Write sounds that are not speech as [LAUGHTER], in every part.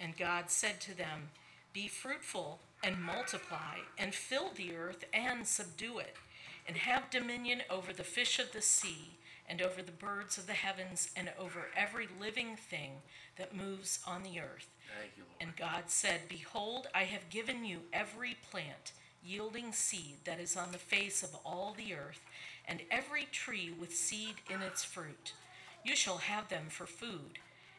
And God said to them, Be fruitful and multiply, and fill the earth and subdue it, and have dominion over the fish of the sea, and over the birds of the heavens, and over every living thing that moves on the earth. You. And God said, Behold, I have given you every plant yielding seed that is on the face of all the earth, and every tree with seed in its fruit. You shall have them for food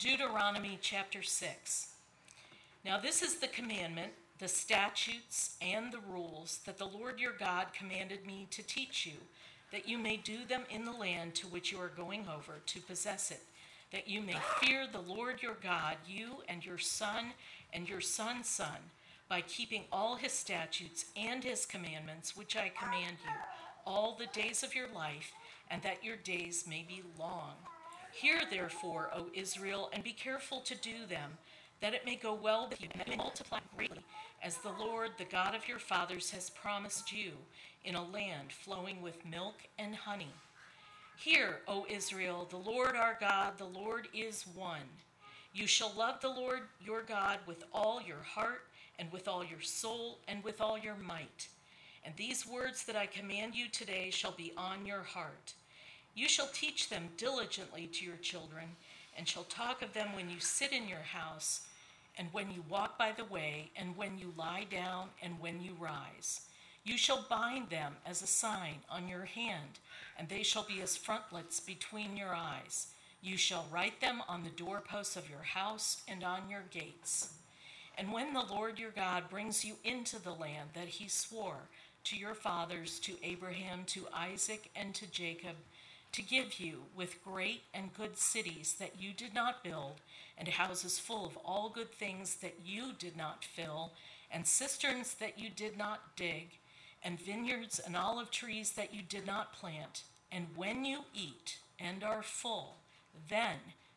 Deuteronomy chapter 6. Now, this is the commandment, the statutes, and the rules that the Lord your God commanded me to teach you, that you may do them in the land to which you are going over to possess it, that you may fear the Lord your God, you and your son and your son's son, by keeping all his statutes and his commandments, which I command you, all the days of your life, and that your days may be long. Hear therefore, O Israel, and be careful to do them, that it may go well with you, and may multiply greatly, as the Lord, the God of your fathers, has promised you, in a land flowing with milk and honey. Hear, O Israel, the Lord our God, the Lord is one. You shall love the Lord your God with all your heart, and with all your soul, and with all your might. And these words that I command you today shall be on your heart. You shall teach them diligently to your children, and shall talk of them when you sit in your house, and when you walk by the way, and when you lie down, and when you rise. You shall bind them as a sign on your hand, and they shall be as frontlets between your eyes. You shall write them on the doorposts of your house and on your gates. And when the Lord your God brings you into the land that he swore to your fathers, to Abraham, to Isaac, and to Jacob, to give you with great and good cities that you did not build, and houses full of all good things that you did not fill, and cisterns that you did not dig, and vineyards and olive trees that you did not plant. And when you eat and are full, then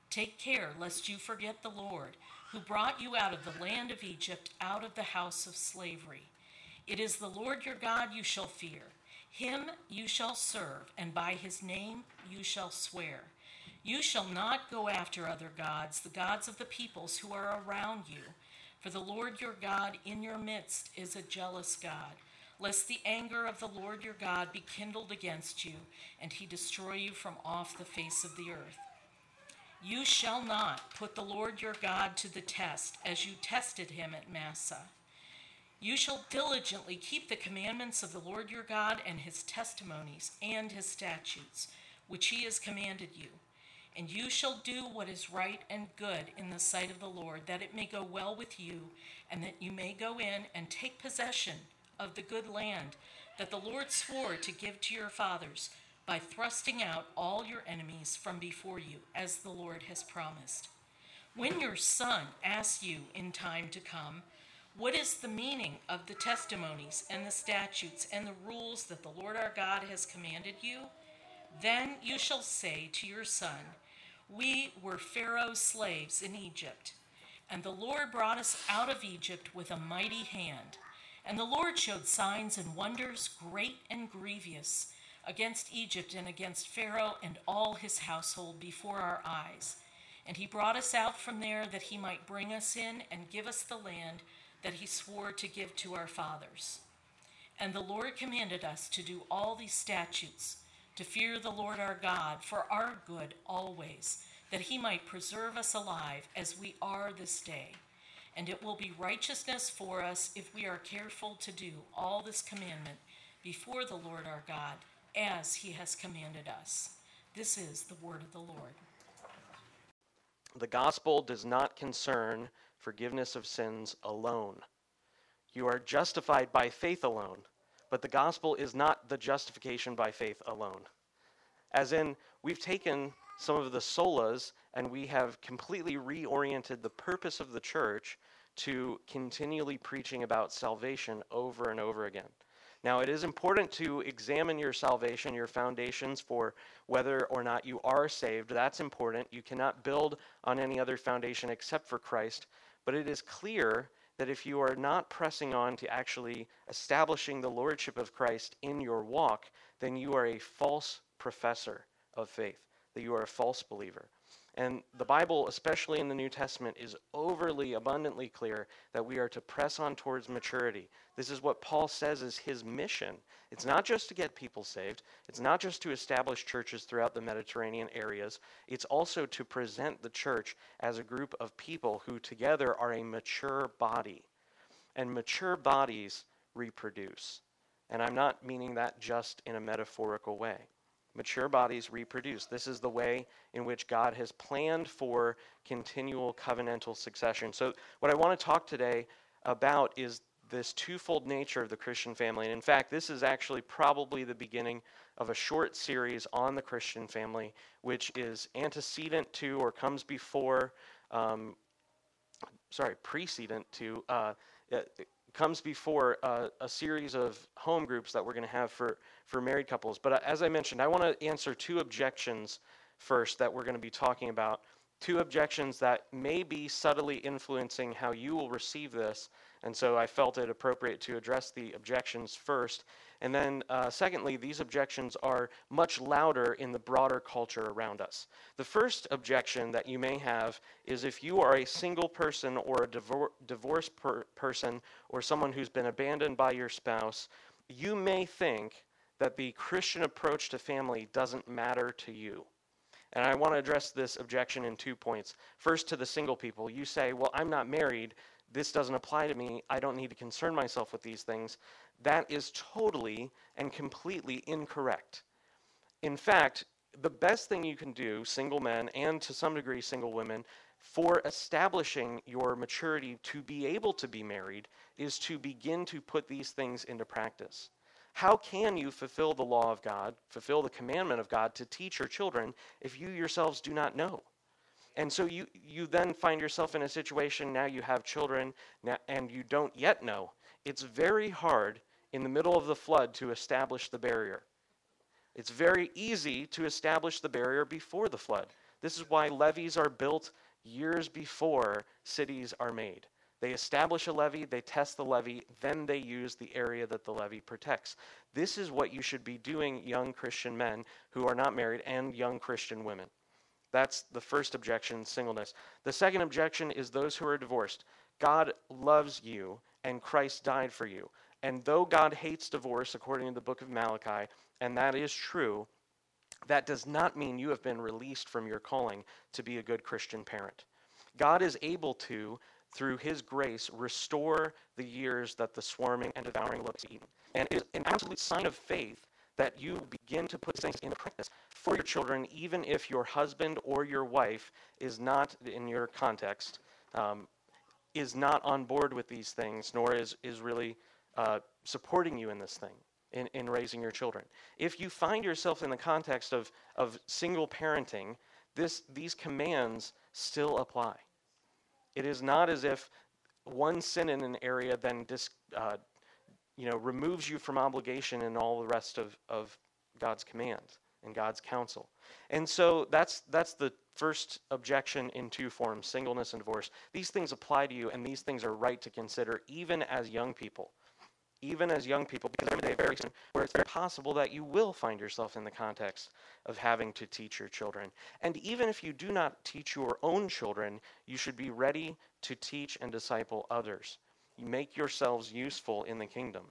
take care lest you forget the Lord, who brought you out of the land of Egypt, out of the house of slavery. It is the Lord your God you shall fear him you shall serve, and by his name you shall swear. You shall not go after other gods, the gods of the peoples who are around you. For the Lord your God in your midst is a jealous God, lest the anger of the Lord your God be kindled against you, and he destroy you from off the face of the earth. You shall not put the Lord your God to the test, as you tested him at Massah. You shall diligently keep the commandments of the Lord your God and his testimonies and his statutes, which he has commanded you. And you shall do what is right and good in the sight of the Lord, that it may go well with you, and that you may go in and take possession of the good land that the Lord swore to give to your fathers, by thrusting out all your enemies from before you, as the Lord has promised. When your son asks you in time to come, what is the meaning of the testimonies and the statutes and the rules that the Lord our God has commanded you? Then you shall say to your son, We were Pharaoh's slaves in Egypt, and the Lord brought us out of Egypt with a mighty hand. And the Lord showed signs and wonders, great and grievous, against Egypt and against Pharaoh and all his household before our eyes. And he brought us out from there that he might bring us in and give us the land that he swore to give to our fathers. And the Lord commanded us to do all these statutes, to fear the Lord our God for our good always, that he might preserve us alive as we are this day. And it will be righteousness for us if we are careful to do all this commandment before the Lord our God, as he has commanded us. This is the word of the Lord. The gospel does not concern forgiveness of sins alone. You are justified by faith alone, but the gospel is not the justification by faith alone. As in, we've taken some of the solas and we have completely reoriented the purpose of the church to continually preaching about salvation over and over again. Now, it is important to examine your salvation, your foundations for whether or not you are saved. That's important. You cannot build on any other foundation except for Christ. But it is clear that if you are not pressing on to actually establishing the lordship of Christ in your walk, then you are a false professor of faith, that you are a false believer. And the Bible, especially in the New Testament, is overly abundantly clear that we are to press on towards maturity. This is what Paul says is his mission. It's not just to get people saved, it's not just to establish churches throughout the Mediterranean areas, it's also to present the church as a group of people who together are a mature body. And mature bodies reproduce. And I'm not meaning that just in a metaphorical way. Mature bodies reproduce. This is the way in which God has planned for continual covenantal succession. So, what I want to talk today about is this twofold nature of the Christian family. And in fact, this is actually probably the beginning of a short series on the Christian family, which is antecedent to or comes before, um, sorry, precedent to uh, comes before uh, a series of home groups that we're going to have for, for married couples. But uh, as I mentioned, I want to answer two objections first that we're going to be talking about. Two objections that may be subtly influencing how you will receive this. And so I felt it appropriate to address the objections first. And then, uh, secondly, these objections are much louder in the broader culture around us. The first objection that you may have is if you are a single person or a divor- divorced per- person or someone who's been abandoned by your spouse, you may think that the Christian approach to family doesn't matter to you. And I want to address this objection in two points. First, to the single people, you say, Well, I'm not married. This doesn't apply to me. I don't need to concern myself with these things that is totally and completely incorrect. In fact, the best thing you can do, single men and to some degree single women, for establishing your maturity to be able to be married is to begin to put these things into practice. How can you fulfill the law of God, fulfill the commandment of God to teach your children if you yourselves do not know? And so you, you then find yourself in a situation now you have children now, and you don't yet know. It's very hard in the middle of the flood to establish the barrier. It's very easy to establish the barrier before the flood. This is why levees are built years before cities are made. They establish a levee, they test the levee, then they use the area that the levee protects. This is what you should be doing, young Christian men who are not married and young Christian women. That's the first objection, singleness. The second objection is those who are divorced. God loves you and Christ died for you. And though God hates divorce, according to the book of Malachi, and that is true, that does not mean you have been released from your calling to be a good Christian parent. God is able to, through his grace, restore the years that the swarming and devouring locusts eaten. And it is an absolute sign of faith that you begin to put things into practice for your children, even if your husband or your wife is not, in your context, um, is not on board with these things, nor is, is really uh, supporting you in this thing, in, in raising your children. If you find yourself in the context of, of single parenting, this, these commands still apply. It is not as if one sin in an area then dis, uh, you know, removes you from obligation and all the rest of, of God's command and God's counsel. And so that's that's the first objection in two forms, singleness and divorce. These things apply to you and these things are right to consider even as young people even as young people, because every day very soon, where it's very possible that you will find yourself in the context of having to teach your children. And even if you do not teach your own children, you should be ready to teach and disciple others. Make yourselves useful in the kingdom.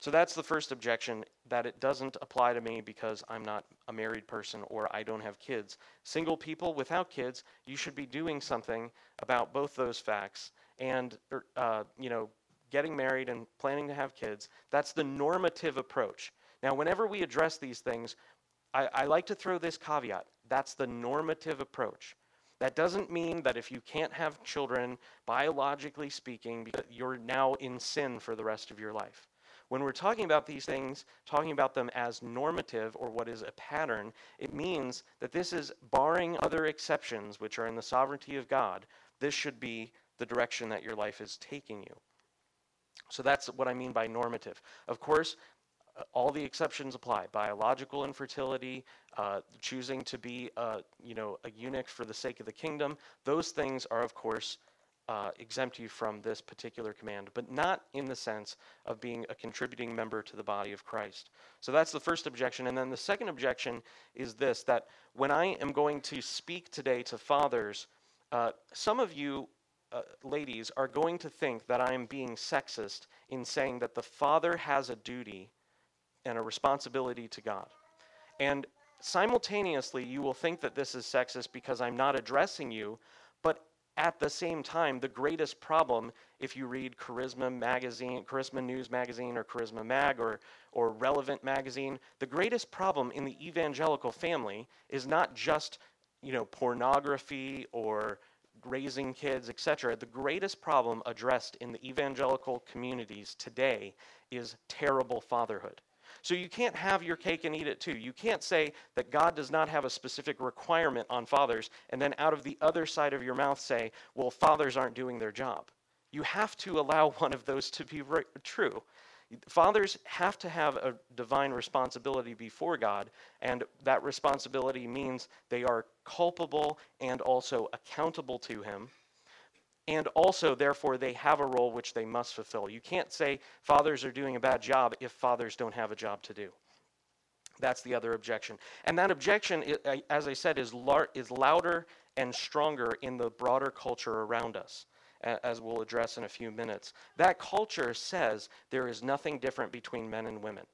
So that's the first objection that it doesn't apply to me because I'm not a married person or I don't have kids. Single people without kids, you should be doing something about both those facts and er, uh, you know getting married and planning to have kids. That's the normative approach. Now, whenever we address these things, I, I like to throw this caveat. That's the normative approach. That doesn't mean that if you can't have children, biologically speaking, you're now in sin for the rest of your life. When we're talking about these things, talking about them as normative or what is a pattern, it means that this is barring other exceptions, which are in the sovereignty of God. This should be the direction that your life is taking you. So that's what I mean by normative. Of course, all the exceptions apply. Biological infertility, uh, choosing to be, a, you know, a eunuch for the sake of the kingdom. Those things are, of course, uh, exempt you from this particular command, but not in the sense of being a contributing member to the body of Christ. So that's the first objection. And then the second objection is this that when I am going to speak today to fathers, uh, some of you uh, ladies are going to think that I am being sexist in saying that the father has a duty and a responsibility to God. And simultaneously, you will think that this is sexist because I'm not addressing you, but at the same time, the greatest problem, if you read Charisma Magazine, Charisma News Magazine, or Charisma Mag, or, or Relevant Magazine, the greatest problem in the evangelical family is not just you know pornography or raising kids, etc. The greatest problem addressed in the evangelical communities today is terrible fatherhood. So you can't have your cake and eat it too. You can't say that God does not have a specific requirement on fathers and then out of the other side of your mouth say, well, fathers aren't doing their job. You have to allow [LAUGHS] one of those to be re- true. Fathers have to have a divine responsibility before God, and that responsibility means they are culpable and also accountable to Him and also, therefore, they have a role which they must fulfill. You can't say fathers are doing a bad job if fathers don't have a job to do. That's the other objection. And that objection, as I said, is, lar- is louder and stronger in the broader culture around us, as we'll address in a few minutes. That culture says there is nothing different between men and women.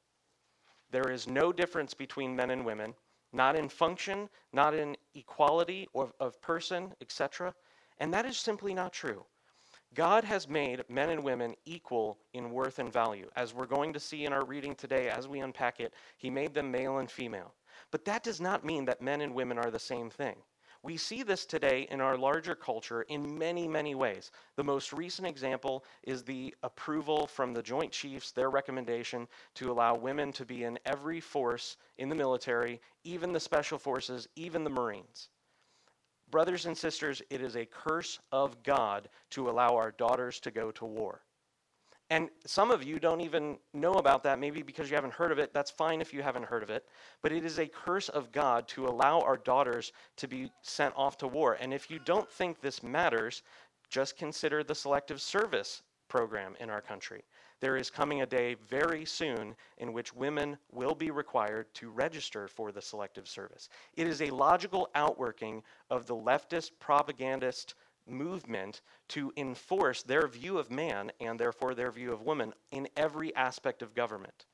There is no difference between men and women, not in function, not in equality of, of person, etc. And that is simply not true. God has made men and women equal in worth and value. As we're going to see in our reading today, as we unpack it, He made them male and female. But that does not mean that men and women are the same thing. We see this today in our larger culture in many, many ways. The most recent example is the approval from the Joint Chiefs, their recommendation to allow women to be in every force in the military, even the special forces, even the Marines. Brothers and sisters, it is a curse of God to allow our daughters to go to war. And some of you don't even know about that, maybe because you haven't heard of it. That's fine if you haven't heard of it. But it is a curse of God to allow our daughters to be sent off to war. And if you don't think this matters, just consider the selective service program in our country there is coming a day very soon in which women will be required to register for the selective service. It is a logical outworking of the leftist propagandist movement to enforce their view of man and therefore their view of woman in every aspect of government.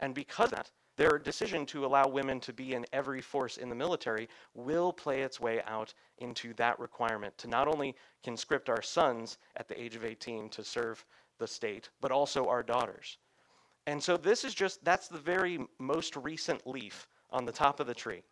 And because of that, their decision to allow women to be in every force in the military will play its way out into that requirement to not only conscript our sons at the age of 18 to serve the state, but also our daughters. And so this is just, that's the very most recent leaf on the top of the tree.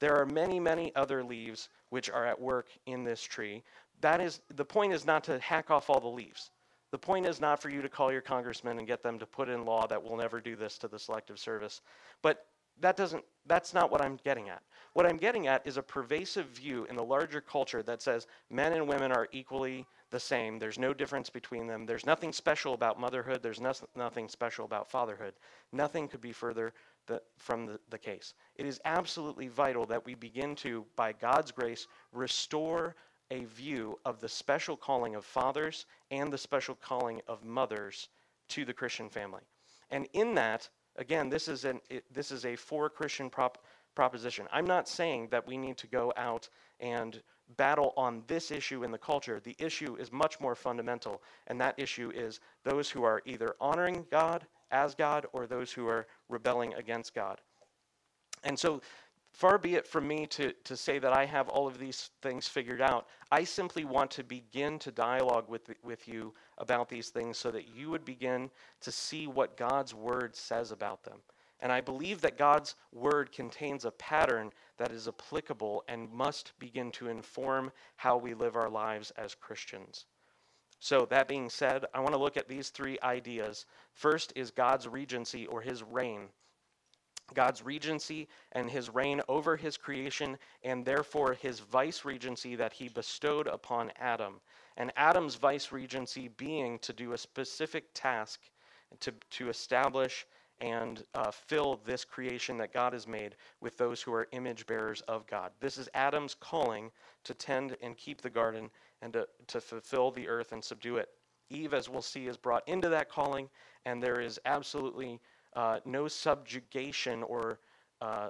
There are many, many other leaves which are at work in this tree. That is, the point is not to hack off all the leaves. The point is not for you to call your congressman and get them to put in law that will never do this to the selective service. But that doesn't, that's not what I'm getting at. What I'm getting at is a pervasive view in the larger culture that says men and women are equally the same. There's no difference between them. There's nothing special about motherhood. There's no, nothing special about fatherhood. Nothing could be further the, from the, the case. It is absolutely vital that we begin to, by God's grace, restore a view of the special calling of fathers and the special calling of mothers to the Christian family. And in that, again, this is, an, it, this is a for Christian prop, proposition. I'm not saying that we need to go out and battle on this issue in the culture. The issue is much more fundamental, and that issue is those who are either honoring God as God or those who are rebelling against God. And so, Far be it from me to, to say that I have all of these things figured out. I simply want to begin to dialogue with, with you about these things so that you would begin to see what God's word says about them. And I believe that God's word contains a pattern that is applicable and must begin to inform how we live our lives as Christians. So, that being said, I want to look at these three ideas. First is God's regency or his reign. God's regency and his reign over his creation, and therefore his vice regency that he bestowed upon Adam. And Adam's vice regency being to do a specific task to, to establish and uh, fill this creation that God has made with those who are image bearers of God. This is Adam's calling to tend and keep the garden and to, to fulfill the earth and subdue it. Eve, as we'll see, is brought into that calling, and there is absolutely uh, no subjugation or uh,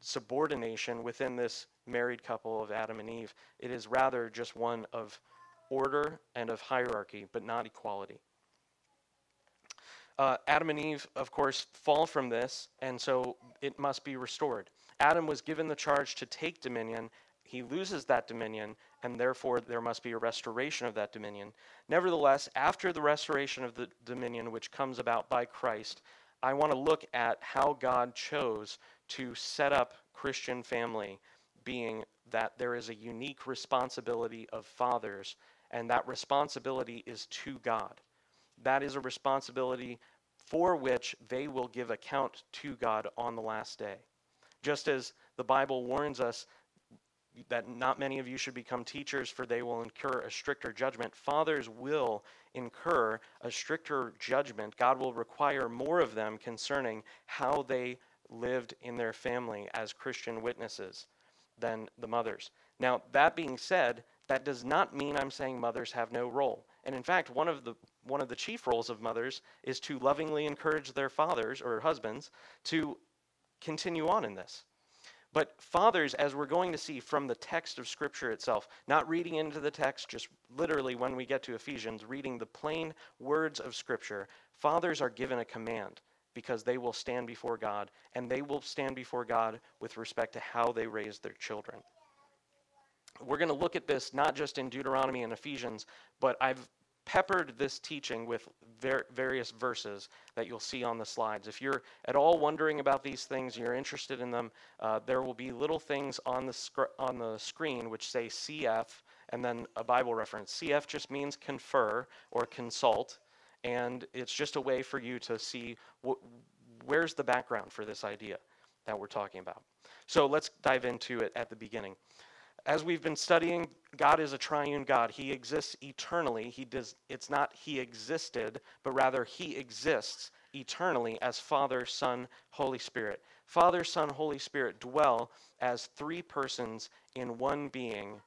subordination within this married couple of Adam and Eve. It is rather just one of order and of hierarchy, but not equality. Uh, Adam and Eve, of course, fall from this, and so it must be restored. Adam was given the charge to take dominion. He loses that dominion, and therefore there must be a restoration of that dominion. Nevertheless, after the restoration of the dominion, which comes about by Christ, I want to look at how God chose to set up Christian family, being that there is a unique responsibility of fathers, and that responsibility is to God. That is a responsibility for which they will give account to God on the last day. Just as the Bible warns us that not many of you should become teachers, for they will incur a stricter judgment. Fathers will incur a stricter judgment. God will require more of them concerning how they lived in their family as Christian witnesses than the mothers. Now, that being said, that does not mean I'm saying mothers have no role. And in fact, one of the one of the chief roles of mothers is to lovingly encourage their fathers or husbands to continue on in this. But fathers, as we're going to see from the text of Scripture itself, not reading into the text, just literally when we get to Ephesians, reading the plain words of Scripture, fathers are given a command because they will stand before God, and they will stand before God with respect to how they raise their children. We're going to look at this not just in Deuteronomy and Ephesians, but I've peppered this teaching with ver- various verses that you'll see on the slides. If you're at all wondering about these things, you're interested in them, uh, there will be little things on the, on the screen which say CF and then a Bible reference. CF just means confer or consult, and it's just a way for you to see wh- where's the background for this idea that we're talking about. So let's dive into it at the beginning as we've been studying, God is a triune God. He exists eternally. He does it's not he existed, but rather he exists eternally as Father, Son, Holy Spirit. Father, Son, Holy Spirit dwell as three persons in one being.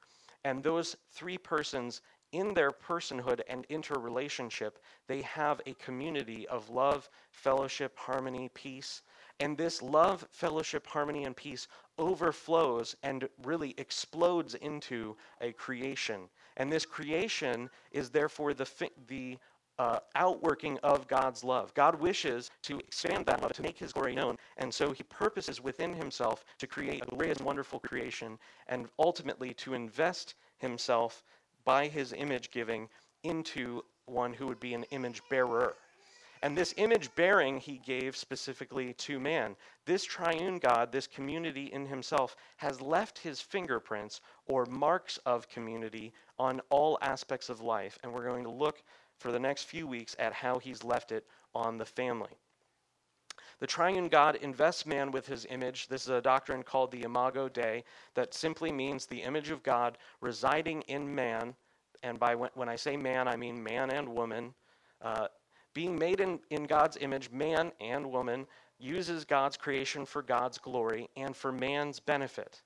And those three persons in their personhood and interrelationship, they have a community of love, fellowship, harmony, peace. And this love, fellowship, harmony, and peace overflows and really explodes into a creation. And this creation is therefore the, the uh, outworking of God's love. God wishes to expand that love, to make his glory known. And so he purposes within himself to create a glorious wonderful creation and ultimately to invest himself by his image giving into one who would be an image bearer. And this image bearing he gave specifically to man. This triune God, this community in himself, has left his fingerprints or marks of community on all aspects of life. And we're going to look for the next few weeks at how he's left it on the family. The triune God invests man with his image. This is a doctrine called the Imago Dei that simply means the image of God residing in man. And by when, I say man, I mean man and woman. Uh, being made in, in God's image, man and woman uses God's creation for God's glory and for man's benefit.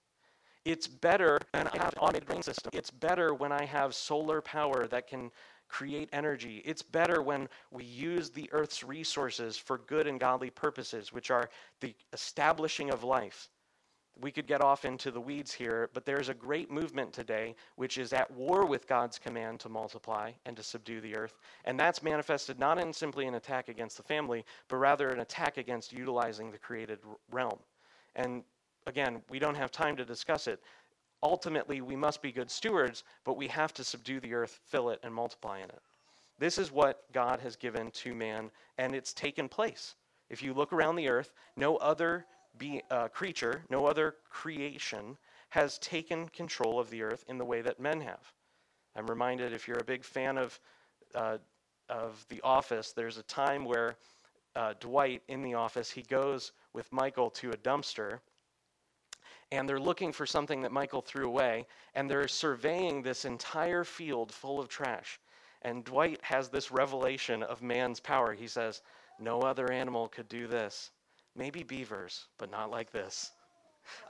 It's better when I have an automated brain system. It's better when I have solar power that can create energy. It's better when we use the earth's resources for good and godly purposes, which are the establishing of life, we could get off into the weeds here, but there's a great movement today which is at war with God's command to multiply and to subdue the earth. And that's manifested not in simply an attack against the family, but rather an attack against utilizing the created realm. And again, we don't have time to discuss it. Ultimately, we must be good stewards, but we have to subdue the earth, fill it, and multiply in it. This is what God has given to man, and it's taken place. If you look around the earth, no other be, uh, creature, no other creation has taken control of the earth in the way that men have. I'm reminded, if you're a big fan of, uh, of The Office, there's a time where uh, Dwight in the office, he goes with Michael to a dumpster and they're looking for something that Michael threw away, and they're surveying this entire field full of trash. And Dwight has this revelation of man's power. He says, No other animal could do this. Maybe beavers, but not like this.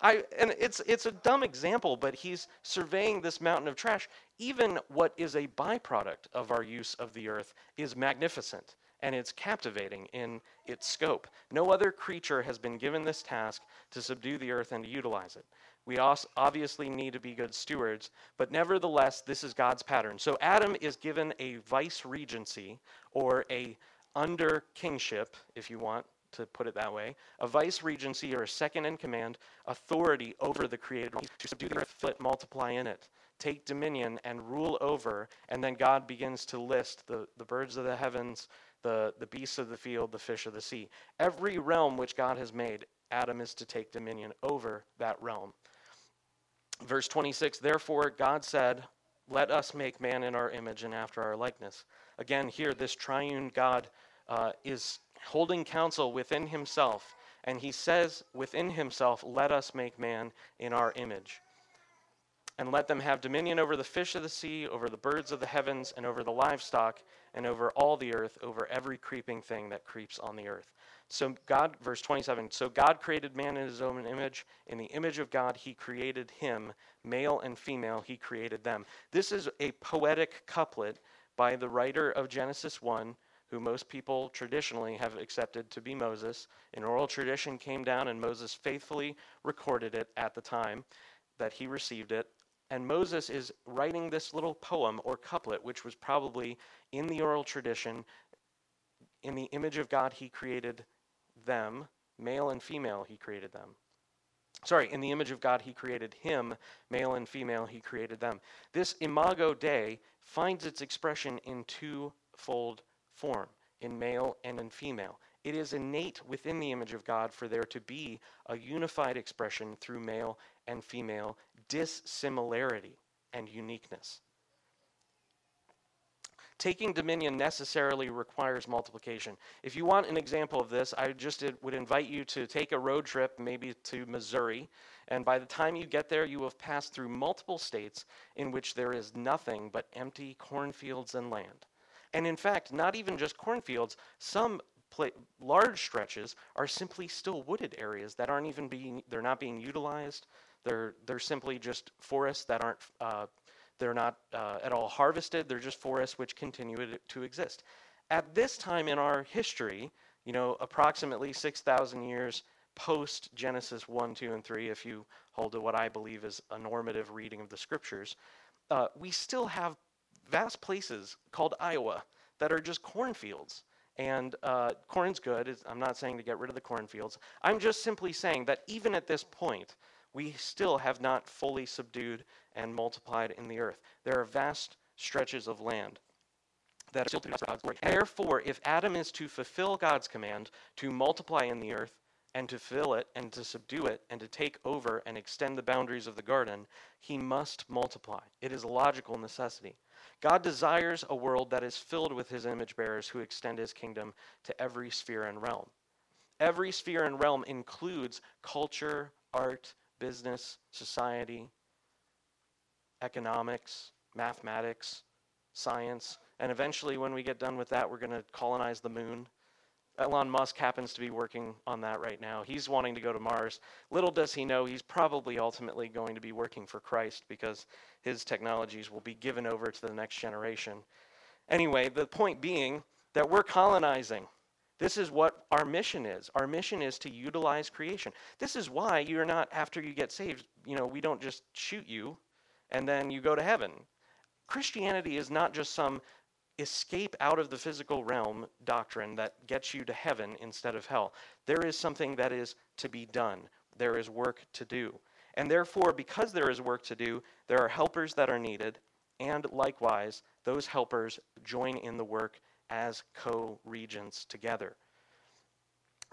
I, and it's, it's a dumb example, but he's surveying this mountain of trash. Even what is a byproduct of our use of the earth is magnificent and it's captivating in its scope. No other creature has been given this task to subdue the earth and to utilize it. We obviously need to be good stewards, but nevertheless, this is God's pattern. So Adam is given a vice regency or a under kingship, if you want to put it that way, a vice regency or a second in command authority over the created realm to subdue the earth, fill it, multiply in it, take dominion and rule over. And then God begins to list the, the birds of the heavens, the, the beasts of the field, the fish of the sea. Every realm which God has made, Adam is to take dominion over that realm. Verse 26 Therefore, God said, Let us make man in our image and after our likeness. Again, here, this triune God uh, is holding counsel within himself, and he says within himself, Let us make man in our image and let them have dominion over the fish of the sea, over the birds of the heavens, and over the livestock, and over all the earth, over every creeping thing that creeps on the earth. So, God, verse 27 So God created man in his own image. In the image of God, he created him. Male and female, he created them. This is a poetic couplet by the writer of Genesis 1, who most people traditionally have accepted to be Moses. An oral tradition came down, and Moses faithfully recorded it at the time that he received it. And Moses is writing this little poem or couplet, which was probably in the oral tradition. In the image of God, he created them, male and female, he created them. Sorry, in the image of God, he created him, male and female, he created them. This imago Dei finds its expression in twofold form, in male and in female. It is innate within the image of God for there to be a unified expression through male and female dissimilarity and uniqueness. Taking dominion necessarily requires multiplication. If you want an example of this, I just would invite you to take a road trip, maybe to Missouri, and by the time you get there, you have passed through multiple states in which there is nothing but empty cornfields and land. And in fact, not even just cornfields, some large stretches are simply still wooded areas that aren't even being, they're not being utilized. They're, they're simply just forests that aren't, uh, they're not uh, at all harvested. They're just forests which continue to exist. At this time in our history, you know, approximately 6,000 years post Genesis 1, 2, and 3, if you hold to what I believe is a normative reading of the scriptures, uh, we still have vast places called Iowa that are just cornfields. And uh, corn's good. I'm not saying to get rid of the cornfields. I'm just simply saying that even at this point, we still have not fully subdued and multiplied in the earth. There are vast stretches of land that are still to God's. Therefore, if Adam is to fulfill God's command to multiply in the earth and to fill it and to subdue it and to take over and extend the boundaries of the garden, he must multiply. It is a logical necessity. God desires a world that is filled with his image bearers who extend his kingdom to every sphere and realm. Every sphere and realm includes culture, art, business, society, economics, mathematics, science, and eventually, when we get done with that, we're going to colonize the moon. Elon Musk happens to be working on that right now. He's wanting to go to Mars. Little does he know, he's probably ultimately going to be working for Christ because his technologies will be given over to the next generation. Anyway, the point being that we're colonizing. This is what our mission is. Our mission is to utilize creation. This is why you're not, after you get saved, you know, we don't just shoot you and then you go to heaven. Christianity is not just some escape out of the physical realm doctrine that gets you to heaven instead of hell. There is something that is to be done. there is work to do. And therefore, because there is work to do, there are helpers that are needed, and likewise, those helpers join in the work as co regents together.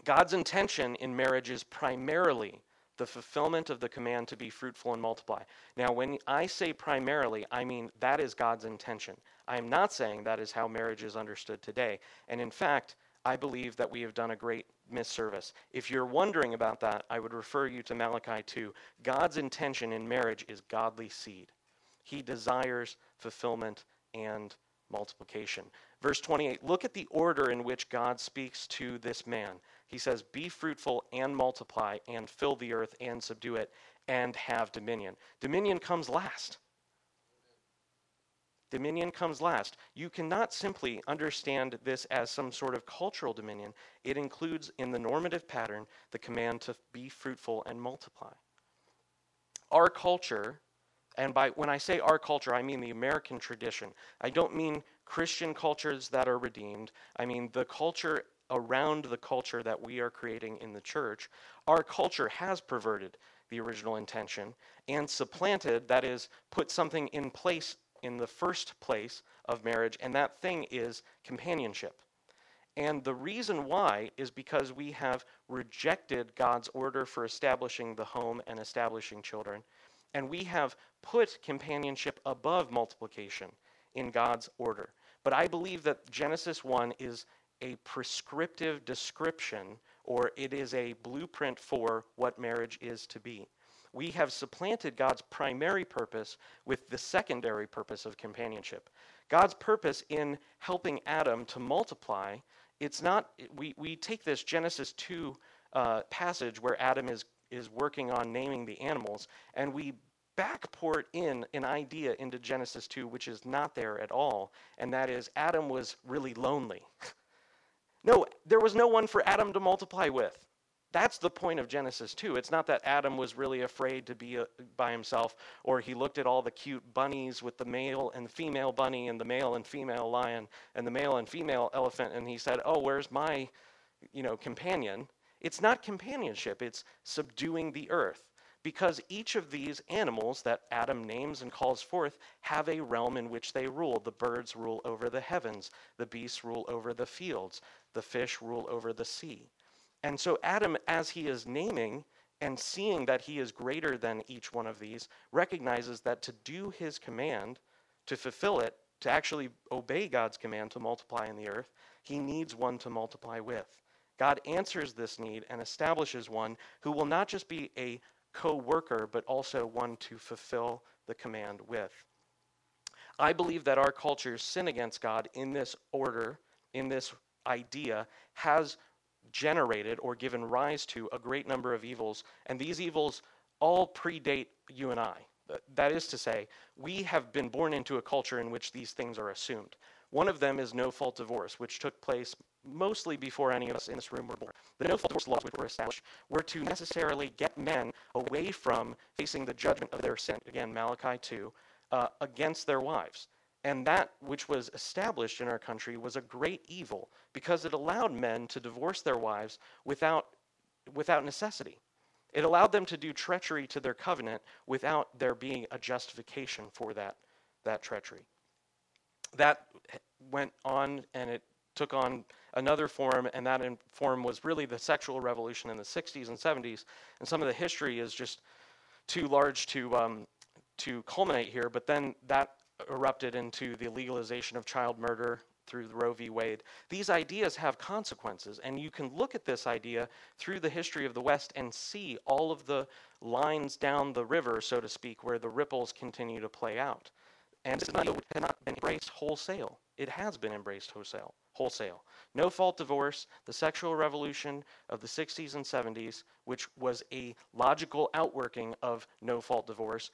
God's intention in marriage is primarily the fulfillment of the command to be fruitful and multiply. Now, when I say primarily, I mean that is God's intention. I am not saying that is how marriage is understood today. And in fact, I believe that we have done a great misservice. If you're wondering about that, I would refer you to Malachi 2. God's intention in marriage is godly seed. He desires fulfillment and multiplication. Verse 28 look at the order in which God speaks to this man. He says, Be fruitful and multiply, and fill the earth and subdue it, and have dominion. Dominion comes last. Dominion comes last. You cannot simply understand this as some sort of cultural dominion. It includes in the normative pattern the command to be fruitful and multiply. Our culture, and by when I say our culture, I mean the American tradition. I don't mean Christian cultures that are redeemed. I mean the culture around the culture that we are creating in the church. Our culture has perverted the original intention and supplanted, that is, put something in place in the first place of marriage, and that thing is companionship. And the reason why is because we have rejected God's order for establishing the home and establishing children, and we have put companionship above multiplication in God's order. But I believe that Genesis 1 is a prescriptive description, or it is a blueprint for what marriage is to be we have supplanted God's primary purpose with the secondary purpose of companionship. God's purpose in helping Adam to multiply, it's not, we, we take this Genesis 2 uh, passage where Adam is, is working on naming the animals, and we backport in an idea into Genesis 2 which is not there at all, and that is Adam was really lonely. [LAUGHS] no, there was no one for Adam to multiply with. That's the point of Genesis 2. It's not that Adam was really afraid to be uh, by himself, or he looked at all the cute bunnies with the male and female bunny, and the male and female lion, and the male and female elephant, and he said, Oh, where's my you know, companion? It's not companionship, it's subduing the earth. Because each of these animals that Adam names and calls forth have a realm in which they rule. The birds rule over the heavens, the beasts rule over the fields, the fish rule over the sea. And so Adam, as he is naming and seeing that he is greater than each one of these, recognizes that to do his command, to fulfill it, to actually obey God's command to multiply in the earth, he needs one to multiply with. God answers this need and establishes one who will not just be a co worker, but also one to fulfill the command with. I believe that our culture's sin against God in this order, in this idea, has generated or given rise to a great number of evils, and these evils all predate you and I. That is to say, we have been born into a culture in which these things are assumed. One of them is no fault divorce, which took place mostly before any of us in this room were born. The no fault divorce laws which were established were to necessarily get men away from facing the judgment of their sin, again, Malachi 2, uh, against their wives. And that which was established in our country was a great evil because it allowed men to divorce their wives without, without necessity. It allowed them to do treachery to their covenant without there being a justification for that, that treachery. That went on and it took on another form, and that form was really the sexual revolution in the 60s and 70s. And some of the history is just too large to, um, to culminate here, but then that erupted into the legalization of child murder through Roe v. Wade. These ideas have consequences, and you can look at this idea through the history of the West and see all of the lines down the river, so to speak, where the ripples continue to play out. And this has not been embraced wholesale. It has been embraced wholesale. Wholesale. No fault divorce, the sexual revolution of the 60s and 70s, which was a logical outworking of no fault divorce,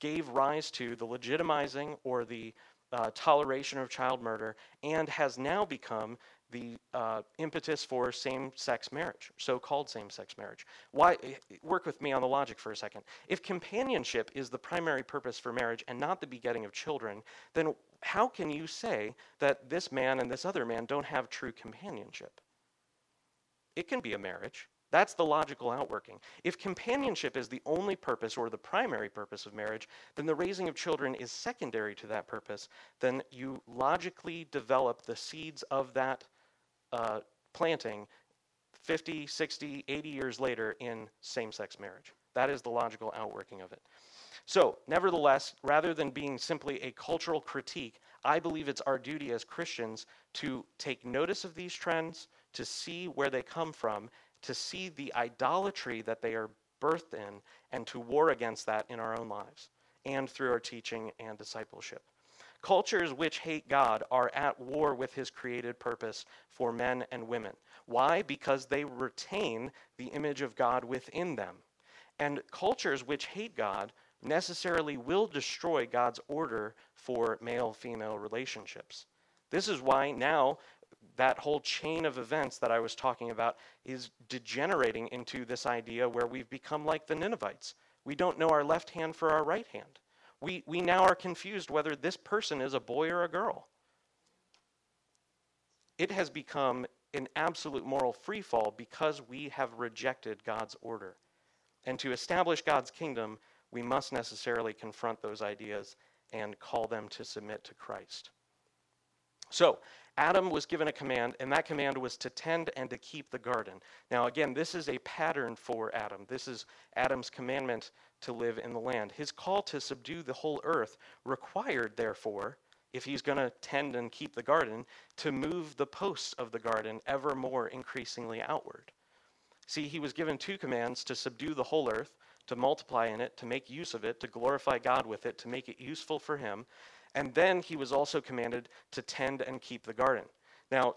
gave rise to the legitimizing or the uh, toleration of child murder and has now become the uh, impetus for same-sex marriage, so-called same-sex marriage. Why? Work with me on the logic for a second. If companionship is the primary purpose for marriage and not the begetting of children, then how can you say that this man and this other man don't have true companionship? It can be a marriage. That's the logical outworking. If companionship is the only purpose or the primary purpose of marriage, then the raising of children is secondary to that purpose. Then you logically develop the seeds of that uh, planting 50, 60, 80 years later in same sex marriage. That is the logical outworking of it. So, nevertheless, rather than being simply a cultural critique, I believe it's our duty as Christians to take notice of these trends, to see where they come from, to see the idolatry that they are birthed in, and to war against that in our own lives and through our teaching and discipleship. Cultures which hate God are at war with his created purpose for men and women. Why? Because they retain the image of God within them. And cultures which hate God necessarily will destroy God's order for male female relationships. This is why now that whole chain of events that I was talking about is degenerating into this idea where we've become like the Ninevites. We don't know our left hand for our right hand. We, we now are confused whether this person is a boy or a girl. It has become an absolute moral freefall because we have rejected God's order. And to establish God's kingdom, we must necessarily confront those ideas and call them to submit to Christ. So, Adam was given a command, and that command was to tend and to keep the garden. Now, again, this is a pattern for Adam. This is Adam's commandment to live in the land. His call to subdue the whole earth required, therefore, if he's going to tend and keep the garden, to move the posts of the garden ever more increasingly outward. See, he was given two commands to subdue the whole earth, to multiply in it, to make use of it, to glorify God with it, to make it useful for him. And then he was also commanded to tend and keep the garden. Now,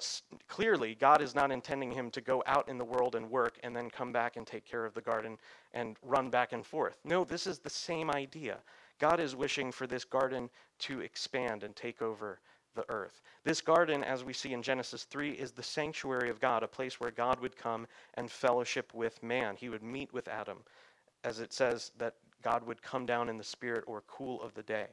clearly, God is not intending him to go out in the world and work and then come back and take care of the garden and run back and forth. No, this is the same idea. God is wishing for this garden to expand and take over the earth. This garden, as we see in Genesis 3, is the sanctuary of God, a place where God would come and fellowship with man. He would meet with Adam, as it says that God would come down in the spirit or cool of the day.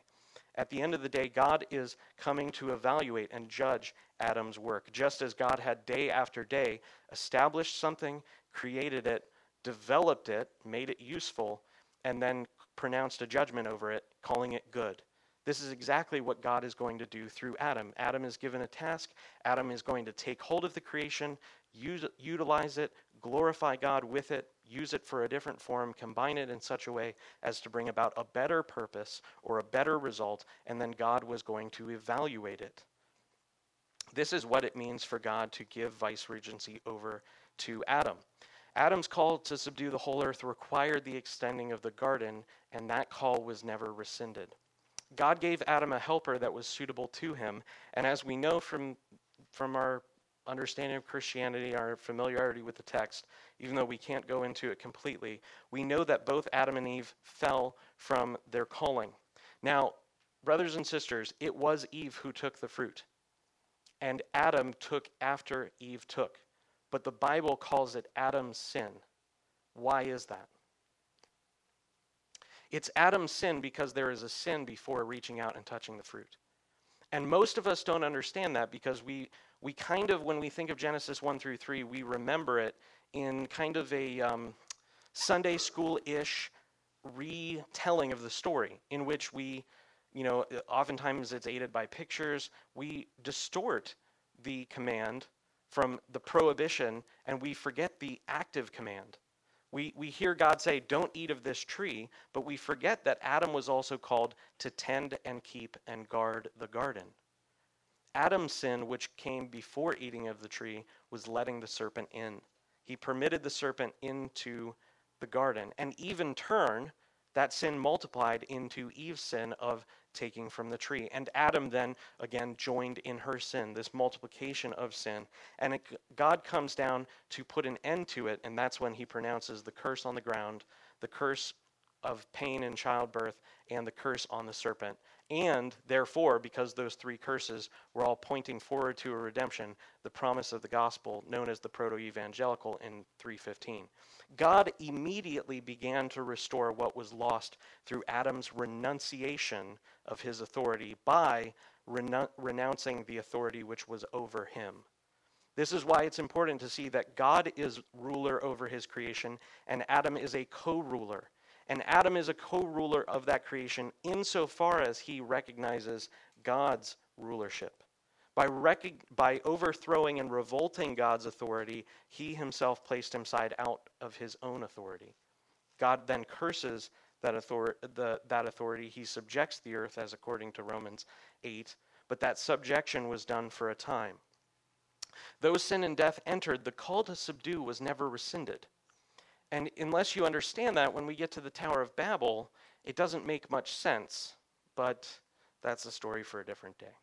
At the end of the day, God is coming to evaluate and judge Adam's work. Just as God had day after day established something, created it, developed it, made it useful, and then pronounced a judgment over it, calling it good. This is exactly what God is going to do through Adam. Adam is given a task. Adam is going to take hold of the creation, use, utilize it, glorify God with it, use it for a different form, combine it in such a way as to bring about a better purpose or a better result, and then God was going to evaluate it. This is what it means for God to give vice regency over to Adam. Adam's call to subdue the whole earth required the extending of the garden, and that call was never rescinded. God gave Adam a helper that was suitable to him, and as we know from, from our understanding of Christianity, our familiarity with the text, even though we can't go into it completely, we know that both Adam and Eve fell from their calling. Now, brothers and sisters, it was Eve who took the fruit, and Adam took after Eve took. But the Bible calls it Adam's sin. Why is that? It's Adam's sin because there is a sin before reaching out and touching the fruit. And most of us don't understand that because we, we kind of, when we think of Genesis 1 through 3, we remember it in kind of a um, Sunday school ish retelling of the story in which we, you know, oftentimes it's aided by pictures. We distort the command from the prohibition and we forget the active command. We, we hear God say, Don't eat of this tree, but we forget that Adam was also called to tend and keep and guard the garden. Adam's sin, which came before eating of the tree, was letting the serpent in. He permitted the serpent into the garden. And even turn, that sin multiplied into Eve's sin of taking from the tree. And Adam then again joined in her sin, this multiplication of sin. And it, God comes down to put an end to it, and that's when he pronounces the curse on the ground, the curse of pain and childbirth, and the curse on the serpent. And therefore, because those three curses were all pointing forward to a redemption, the promise of the gospel known as the proto-evangelium in 315. God immediately began to restore what was lost through Adam's renunciation of his authority by renouncing the authority which was over him. This is why it's important to see that God is ruler over his creation and Adam is a co ruler. And Adam is a co ruler of that creation insofar as he recognizes God's rulership. By, rec- by overthrowing and revolting God's authority, he himself placed himself out of his own authority. God then curses that, author- the, that authority. He subjects the earth, as according to Romans 8, but that subjection was done for a time. Though sin and death entered, the call to subdue was never rescinded. And unless you understand that, when we get to the Tower of Babel, it doesn't make much sense, but that's a story for a different day.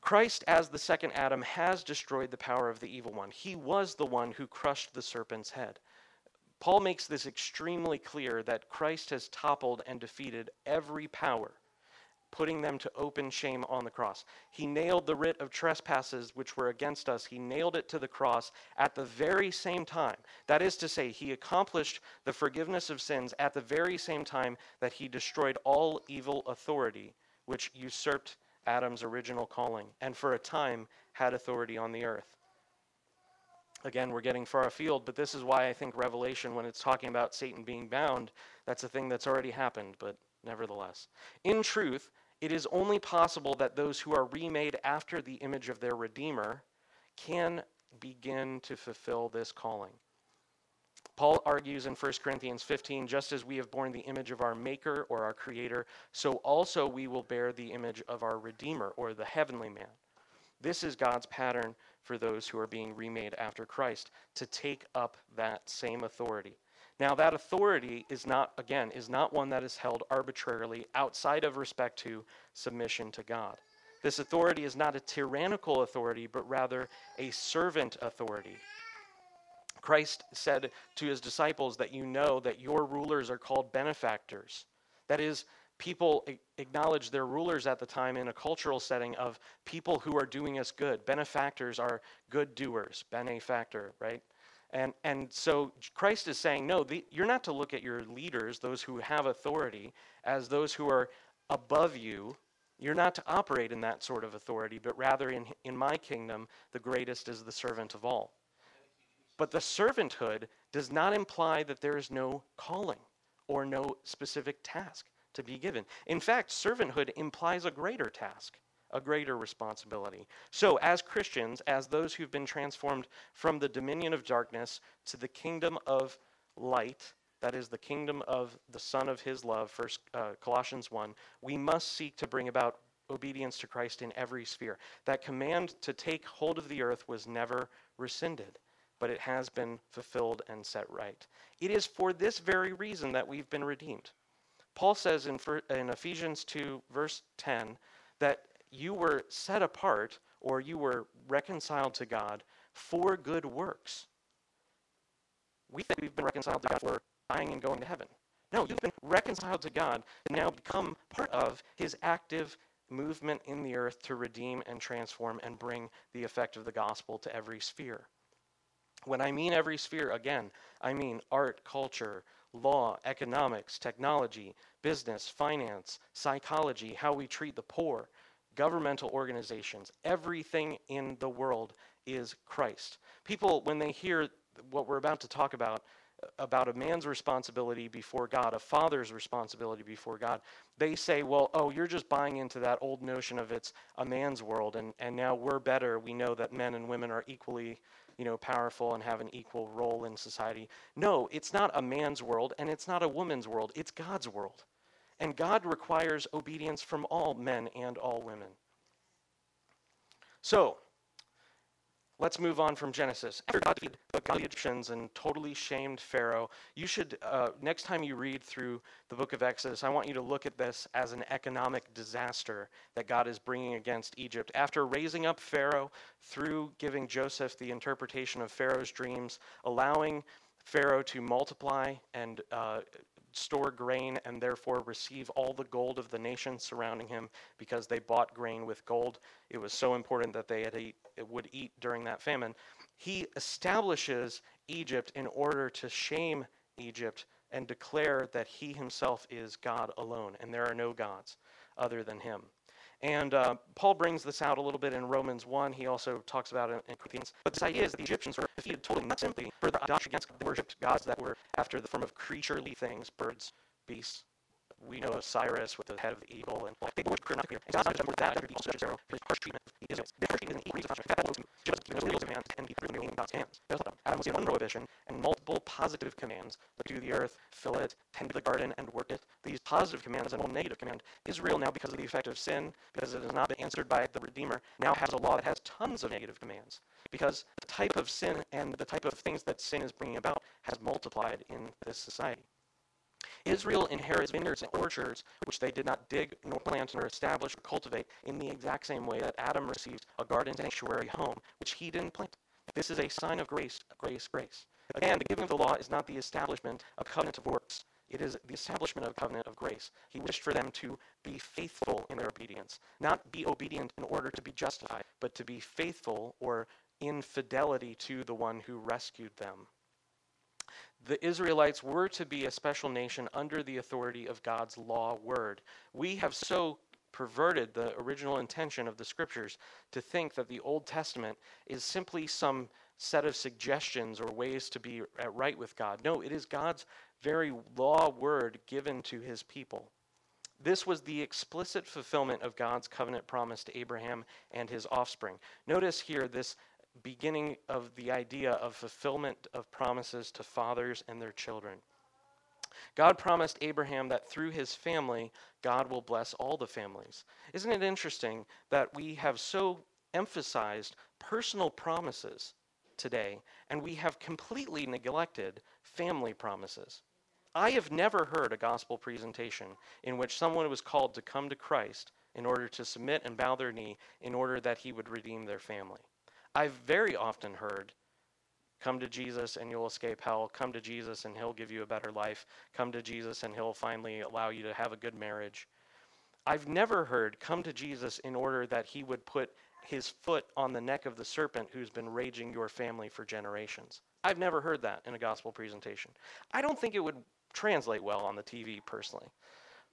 Christ, as the second Adam, has destroyed the power of the evil one. He was the one who crushed the serpent's head. Paul makes this extremely clear that Christ has toppled and defeated every power, putting them to open shame on the cross. He nailed the writ of trespasses which were against us, he nailed it to the cross at the very same time. That is to say, he accomplished the forgiveness of sins at the very same time that he destroyed all evil authority, which usurped Adam's original calling, and for a time had authority on the earth. Again, we're getting far afield, but this is why I think Revelation, when it's talking about Satan being bound, that's a thing that's already happened, but nevertheless. In truth, it is only possible that those who are remade after the image of their Redeemer can begin to fulfill this calling. Paul argues in 1 Corinthians 15 just as we have borne the image of our Maker or our Creator, so also we will bear the image of our Redeemer or the heavenly man. This is God's pattern for those who are being remade after Christ to take up that same authority. Now, that authority is not, again, is not one that is held arbitrarily outside of respect to submission to God. This authority is not a tyrannical authority, but rather a servant authority Christ said to his disciples that you know that your rulers are called benefactors. That is, people acknowledge their rulers at the time in a cultural setting of people who are doing us good. Benefactors are good doers, benefactor, right? And, and so Christ is saying, no, the, you're not to look at your leaders, those who have authority, as those who are above you. You're not to operate in that sort of authority, but rather in, in my kingdom, the greatest is the servant of all. But the servanthood does not imply that there is no calling or no specific task to be given. In fact, servanthood implies a greater task, a greater responsibility. So, as Christians, as those who've been transformed from the dominion of darkness to the kingdom of light, that is the kingdom of the Son of His love, First uh, Colossians 1, we must seek to bring about obedience to Christ in every sphere. That command to take hold of the earth was never rescinded but it has been fulfilled and set right. It is for this very reason that we've been redeemed. Paul says in, in Ephesians 2, verse 10, that you were set apart or you were reconciled to God for good works. We think we've been reconciled to God for dying and going to heaven. No, you've been reconciled to God and now become part of his active movement in the earth to redeem and transform and bring the effect of the gospel to every sphere. When I mean every sphere, again, I mean art, culture, law, economics, technology, business, finance, psychology, how we treat the poor, governmental organizations, everything in the world is Christ. People, when they hear what we're about to talk about, about a man's responsibility before God, a father's responsibility before God, they say, well, oh, you're just buying into that old notion of it's a man's world, and, and now we're better. We know that men and women are equally you know, powerful and have an equal role in society. No, it's not a man's world and it's not a woman's world. It's God's world. And God requires obedience from all men and all women. So, Let's move on from Genesis. After God defeated the Egyptians and totally shamed Pharaoh, you should, uh, next time you read through the book of Exodus, I want you to look at this as an economic disaster that God is bringing against Egypt. After raising up Pharaoh through giving Joseph the interpretation of Pharaoh's dreams, allowing Pharaoh to multiply and uh, store grain and therefore receive all the gold of the nations surrounding him because they bought grain with gold. It was so important that they eat, would eat during that famine. He establishes Egypt in order to shame Egypt and declare that he himself is God alone and there are no gods other than him. And uh, Paul brings this out a little bit in Romans 1. He also talks about it in Corinthians. But this idea is that the Egyptians were defeated totally, not simply for their idolatry against God. They worshipped gods that were after the form of creaturely things, birds, beasts, we know Cyrus with the head of the eagle, and they would not clear. And that, the for his harsh treatment of the Israelites. The harsh treatment and reason that was just given those commands and be proven in God's hands. Adam was given one prohibition and multiple positive commands: do the earth, fill it, tend to the garden, and work it. These positive commands and one negative command. Israel now, because of the effect of sin, because it has not been answered by the Redeemer, now has a law that has tons of negative commands. Because the type of sin and the type of things that sin is bringing about has multiplied in this society. Israel inherits vineyards and orchards, which they did not dig, nor plant, nor establish, or cultivate, in the exact same way that Adam received a garden sanctuary home, which he didn't plant. This is a sign of grace, grace, grace. Again, the giving of the law is not the establishment of covenant of works. It is the establishment of covenant of grace. He wished for them to be faithful in their obedience, not be obedient in order to be justified, but to be faithful or in fidelity to the one who rescued them the Israelites were to be a special nation under the authority of God's law word. We have so perverted the original intention of the scriptures to think that the Old Testament is simply some set of suggestions or ways to be at right with God. No, it is God's very law word given to his people. This was the explicit fulfillment of God's covenant promise to Abraham and his offspring. Notice here this beginning of the idea of fulfillment of promises to fathers and their children. God promised Abraham that through his family, God will bless all the families. Isn't it interesting that we have so emphasized personal promises today, and we have completely neglected family promises? I have never heard a gospel presentation in which someone was called to come to Christ in order to submit and bow their knee in order that he would redeem their family. I've very often heard, come to Jesus and you'll escape hell. Come to Jesus and he'll give you a better life. Come to Jesus and he'll finally allow you to have a good marriage. I've never heard, come to Jesus in order that he would put his foot on the neck of the serpent who's been raging your family for generations. I've never heard that in a gospel presentation. I don't think it would translate well on the TV personally.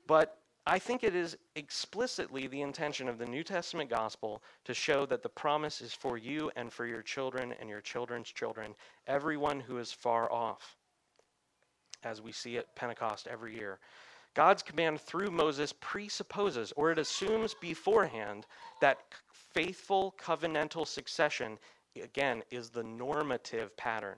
But I think it is explicitly the intention of the New Testament gospel to show that the promise is for you and for your children and your children's children, everyone who is far off, as we see at Pentecost every year. God's command through Moses presupposes, or it assumes beforehand, that faithful covenantal succession, again, is the normative pattern.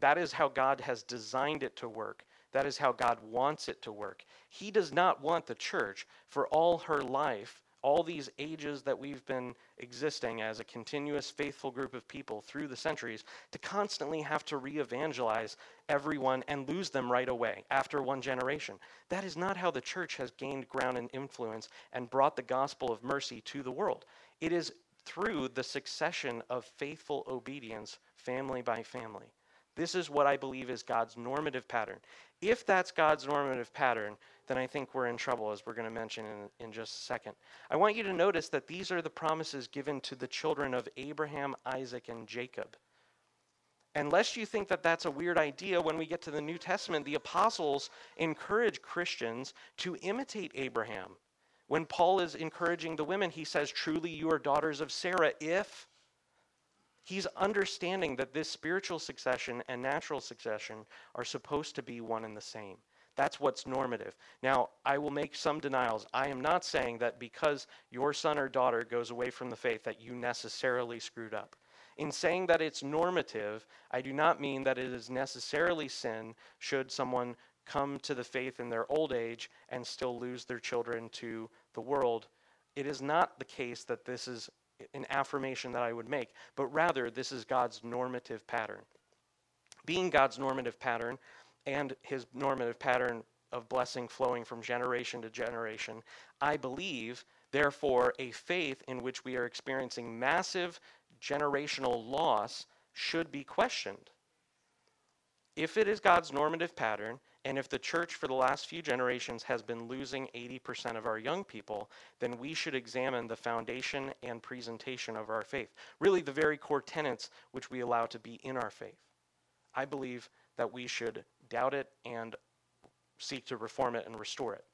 That is how God has designed it to work. That is how God wants it to work. He does not want the church for all her life, all these ages that we've been existing as a continuous faithful group of people through the centuries, to constantly have to re evangelize everyone and lose them right away after one generation. That is not how the church has gained ground and influence and brought the gospel of mercy to the world. It is through the succession of faithful obedience, family by family. This is what I believe is God's normative pattern. If that's God's normative pattern, then I think we're in trouble, as we're going to mention in, in just a second. I want you to notice that these are the promises given to the children of Abraham, Isaac, and Jacob. Unless you think that that's a weird idea, when we get to the New Testament, the apostles encourage Christians to imitate Abraham. When Paul is encouraging the women, he says, Truly you are daughters of Sarah if He's understanding that this spiritual succession and natural succession are supposed to be one and the same. That's what's normative. Now, I will make some denials. I am not saying that because your son or daughter goes away from the faith that you necessarily screwed up. In saying that it's normative, I do not mean that it is necessarily sin should someone come to the faith in their old age and still lose their children to the world. It is not the case that this is an affirmation that I would make, but rather this is God's normative pattern. Being God's normative pattern and his normative pattern of blessing flowing from generation to generation, I believe, therefore, a faith in which we are experiencing massive generational loss should be questioned. If it is God's normative pattern, and if the church for the last few generations has been losing 80% of our young people, then we should examine the foundation and presentation of our faith. Really, the very core tenets which we allow to be in our faith. I believe that we should doubt it and seek to reform it and restore it.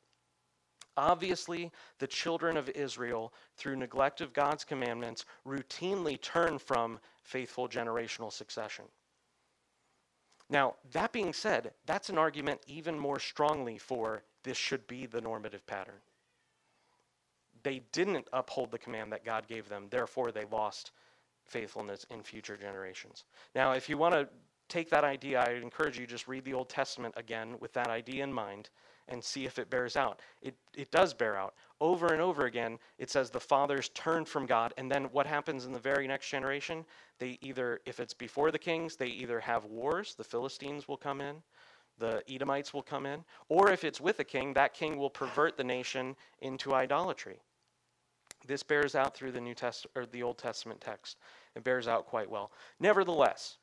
Obviously, the children of Israel, through neglect of God's commandments, routinely turn from faithful generational succession. Now, that being said, that's an argument even more strongly for this should be the normative pattern. They didn't uphold the command that God gave them, therefore, they lost faithfulness in future generations. Now, if you want to take that idea, I encourage you just read the Old Testament again with that idea in mind and see if it bears out. It, it does bear out. Over and over again, it says the fathers turned from God, and then what happens in the very next generation? They either, if it's before the kings, they either have wars, the Philistines will come in, the Edomites will come in, or if it's with a king, that king will pervert the nation into idolatry. This bears out through the New Test or the Old Testament text. It bears out quite well. Nevertheless,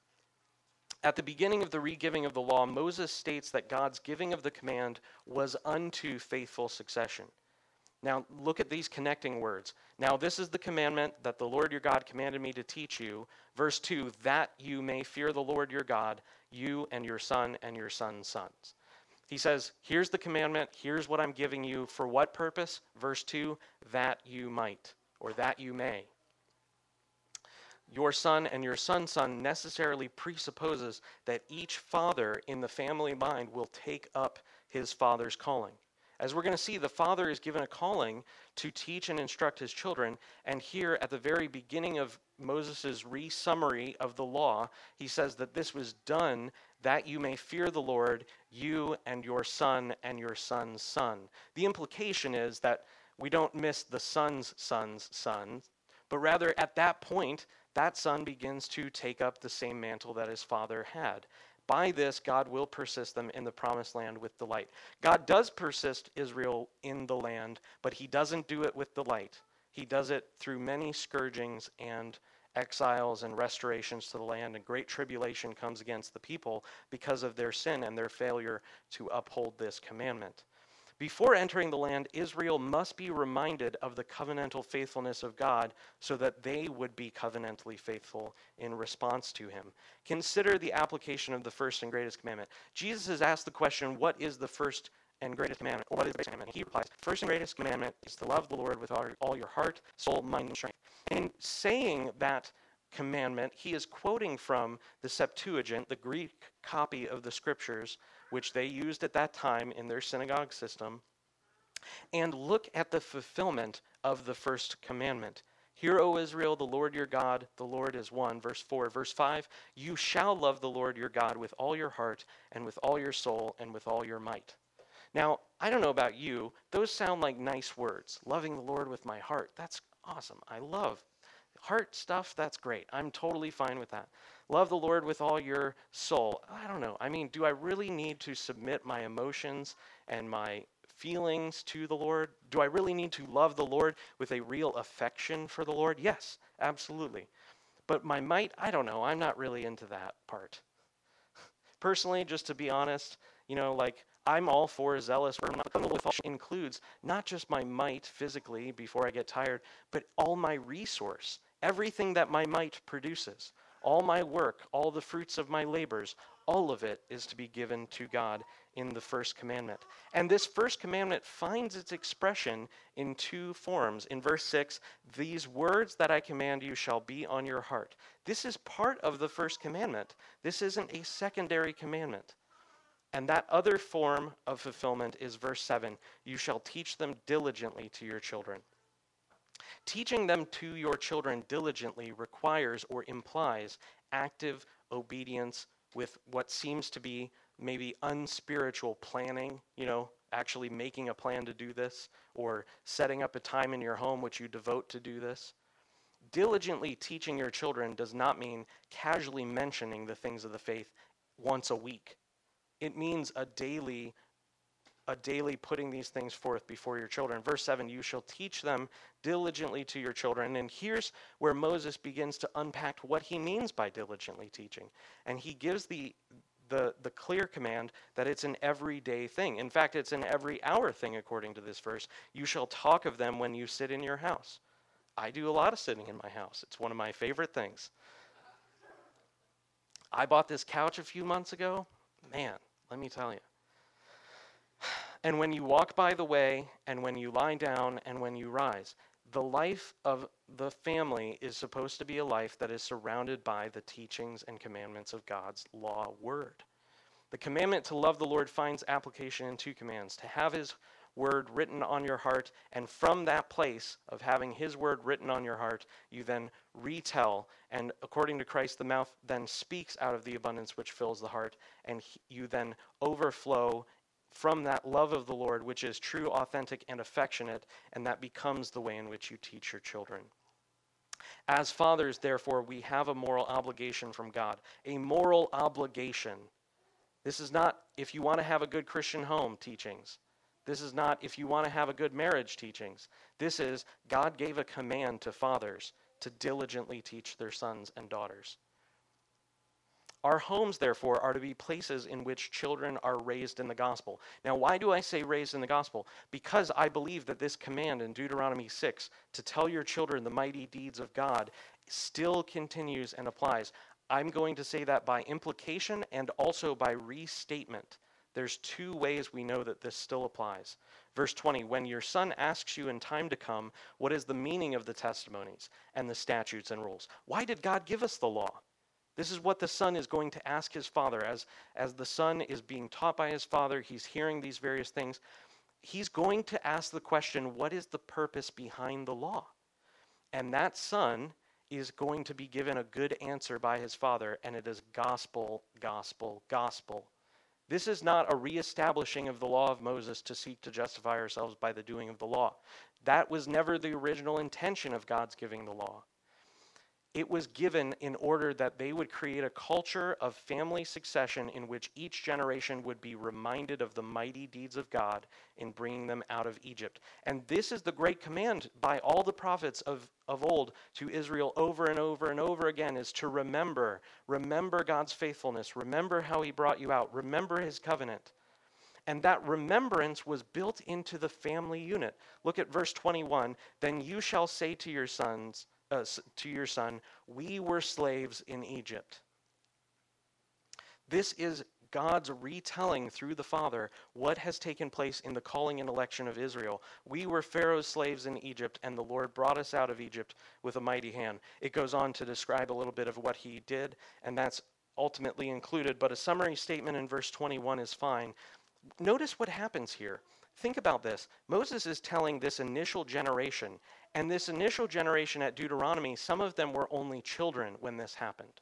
at the beginning of the regiving of the law, Moses states that God's giving of the command was unto faithful succession. Now, look at these connecting words. Now, this is the commandment that the Lord your God commanded me to teach you. Verse 2 that you may fear the Lord your God, you and your son and your son's sons. He says, Here's the commandment. Here's what I'm giving you. For what purpose? Verse 2 that you might, or that you may your son and your son's son necessarily presupposes that each father in the family line will take up his father's calling. As we're going to see, the father is given a calling to teach and instruct his children. And here at the very beginning of Moses' re summary of the law, he says that this was done that you may fear the Lord, you and your son and your son's son. The implication is that we don't miss the son's son's son, but rather at that point, that son begins to take up the same mantle that his father had. By this, God will persist them in the promised land with delight. God does persist Israel in the land, but he doesn't do it with delight. He does it through many scourgings and exiles and restorations to the land, and great tribulation comes against the people because of their sin and their failure to uphold this commandment. Before entering the land, Israel must be reminded of the covenantal faithfulness of God so that they would be covenantally faithful in response to him. Consider the application of the first and greatest commandment. Jesus has asked the question, What is the first and greatest commandment? What is the greatest commandment? He replies, First and greatest commandment is to love the Lord with all your heart, soul, mind, and strength. In saying that commandment, he is quoting from the Septuagint, the Greek copy of the scriptures, which they used at that time in their synagogue system, and look at the fulfillment of the first commandment. Hear, O Israel, the Lord your God, the Lord is one. Verse 4. Verse 5 You shall love the Lord your God with all your heart, and with all your soul, and with all your might. Now, I don't know about you, those sound like nice words. Loving the Lord with my heart. That's awesome. I love heart stuff. That's great. I'm totally fine with that. Love the Lord with all your soul. I don't know. I mean, do I really need to submit my emotions and my feelings to the Lord? Do I really need to love the Lord with a real affection for the Lord? Yes, absolutely. But my might, I don't know. I'm not really into that part. [LAUGHS] Personally, just to be honest, you know, like I'm all for zealous word. includes not just my might physically before I get tired, but all my resource, everything that my might produces. All my work, all the fruits of my labors, all of it is to be given to God in the first commandment. And this first commandment finds its expression in two forms. In verse 6, these words that I command you shall be on your heart. This is part of the first commandment. This isn't a secondary commandment. And that other form of fulfillment is verse 7 you shall teach them diligently to your children. Teaching them to your children diligently requires or implies active obedience with what seems to be maybe unspiritual planning, you know, actually making a plan to do this, or setting up a time in your home which you devote to do this. Diligently teaching your children does not mean casually mentioning the things of the faith once a week. It means a daily a daily putting these things forth before your children. Verse 7 You shall teach them diligently to your children. And here's where Moses begins to unpack what he means by diligently teaching. And he gives the the, the clear command that it's an everyday thing. In fact, it's an every hour thing, according to this verse. You shall talk of them when you sit in your house. I do a lot of sitting in my house, it's one of my favorite things. I bought this couch a few months ago. Man, let me tell you And when you walk by the way, and when you lie down, and when you rise. The life of the family is supposed to be a life that is surrounded by the teachings and commandments of God's law word. The commandment to love the Lord finds application in two commands to have his word written on your heart, and from that place of having his word written on your heart, you then retell. And according to Christ, the mouth then speaks out of the abundance which fills the heart, and you then overflow from that love of the Lord, which is true, authentic, and affectionate, and that becomes the way in which you teach your children. As fathers, therefore, we have a moral obligation from God, a moral obligation. This is not if you want to have a good Christian home teachings. This is not if you want to have a good marriage teachings. This is God gave a command to fathers to diligently teach their sons and daughters. Our homes, therefore, are to be places in which children are raised in the gospel. Now, why do I say raised in the gospel? Because I believe that this command in Deuteronomy 6 to tell your children the mighty deeds of God still continues and applies. I'm going to say that by implication and also by restatement. There's two ways we know that this still applies. Verse 20 When your son asks you in time to come, what is the meaning of the testimonies and the statutes and rules? Why did God give us the law? This is what the son is going to ask his father. As, as the son is being taught by his father, he's hearing these various things. He's going to ask the question what is the purpose behind the law? And that son is going to be given a good answer by his father, and it is gospel, gospel, gospel. This is not a reestablishing of the law of Moses to seek to justify ourselves by the doing of the law. That was never the original intention of God's giving the law. It was given in order that they would create a culture of family succession in which each generation would be reminded of the mighty deeds of God in bringing them out of Egypt. And this is the great command by all the prophets of, of old to Israel over and over and over again is to remember, remember God's faithfulness, remember how he brought you out, remember his covenant. And that remembrance was built into the family unit. Look at verse 21. Then you shall say to your sons, uh, to your son, We were slaves in Egypt. This is God's retelling through the Father what has taken place in the calling and election of Israel. We were Pharaoh's slaves in Egypt, and the Lord brought us out of Egypt with a mighty hand. It goes on to describe a little bit of what he did, and that's ultimately included, but a summary statement in verse 21 is fine. Notice what happens here. Think about this. Moses is telling this initial generation, and this initial generation at Deuteronomy, some of them were only children when this happened,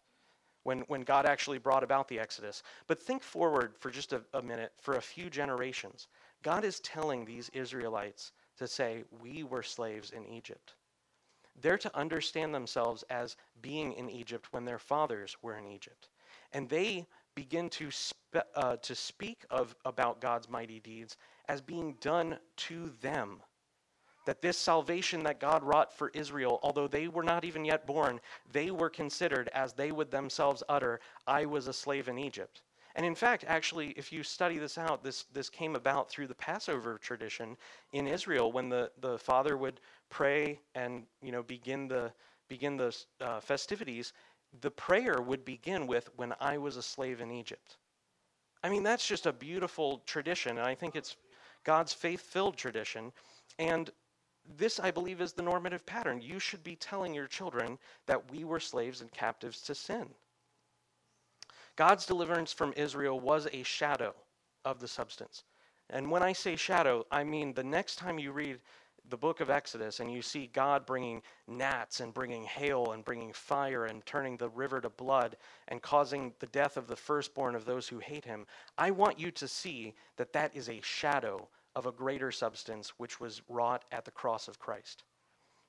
when, when God actually brought about the Exodus. But think forward for just a, a minute, for a few generations. God is telling these Israelites to say, We were slaves in Egypt. They're to understand themselves as being in Egypt when their fathers were in Egypt. And they begin to, spe- uh, to speak of, about God's mighty deeds as being done to them that this salvation that God wrought for Israel, although they were not even yet born, they were considered, as they would themselves utter, I was a slave in Egypt. And in fact, actually, if you study this out, this, this came about through the Passover tradition in Israel when the, the father would pray and you know, begin the, begin the uh, festivities. The prayer would begin with, When I was a slave in Egypt. I mean, that's just a beautiful tradition, and I think it's God's faith filled tradition. And this, I believe, is the normative pattern. You should be telling your children that we were slaves and captives to sin. God's deliverance from Israel was a shadow of the substance. And when I say shadow, I mean the next time you read the book of Exodus and you see God bringing gnats and bringing hail and bringing fire and turning the river to blood and causing the death of the firstborn of those who hate him, I want you to see that that is a shadow of a greater substance which was wrought at the cross of Christ.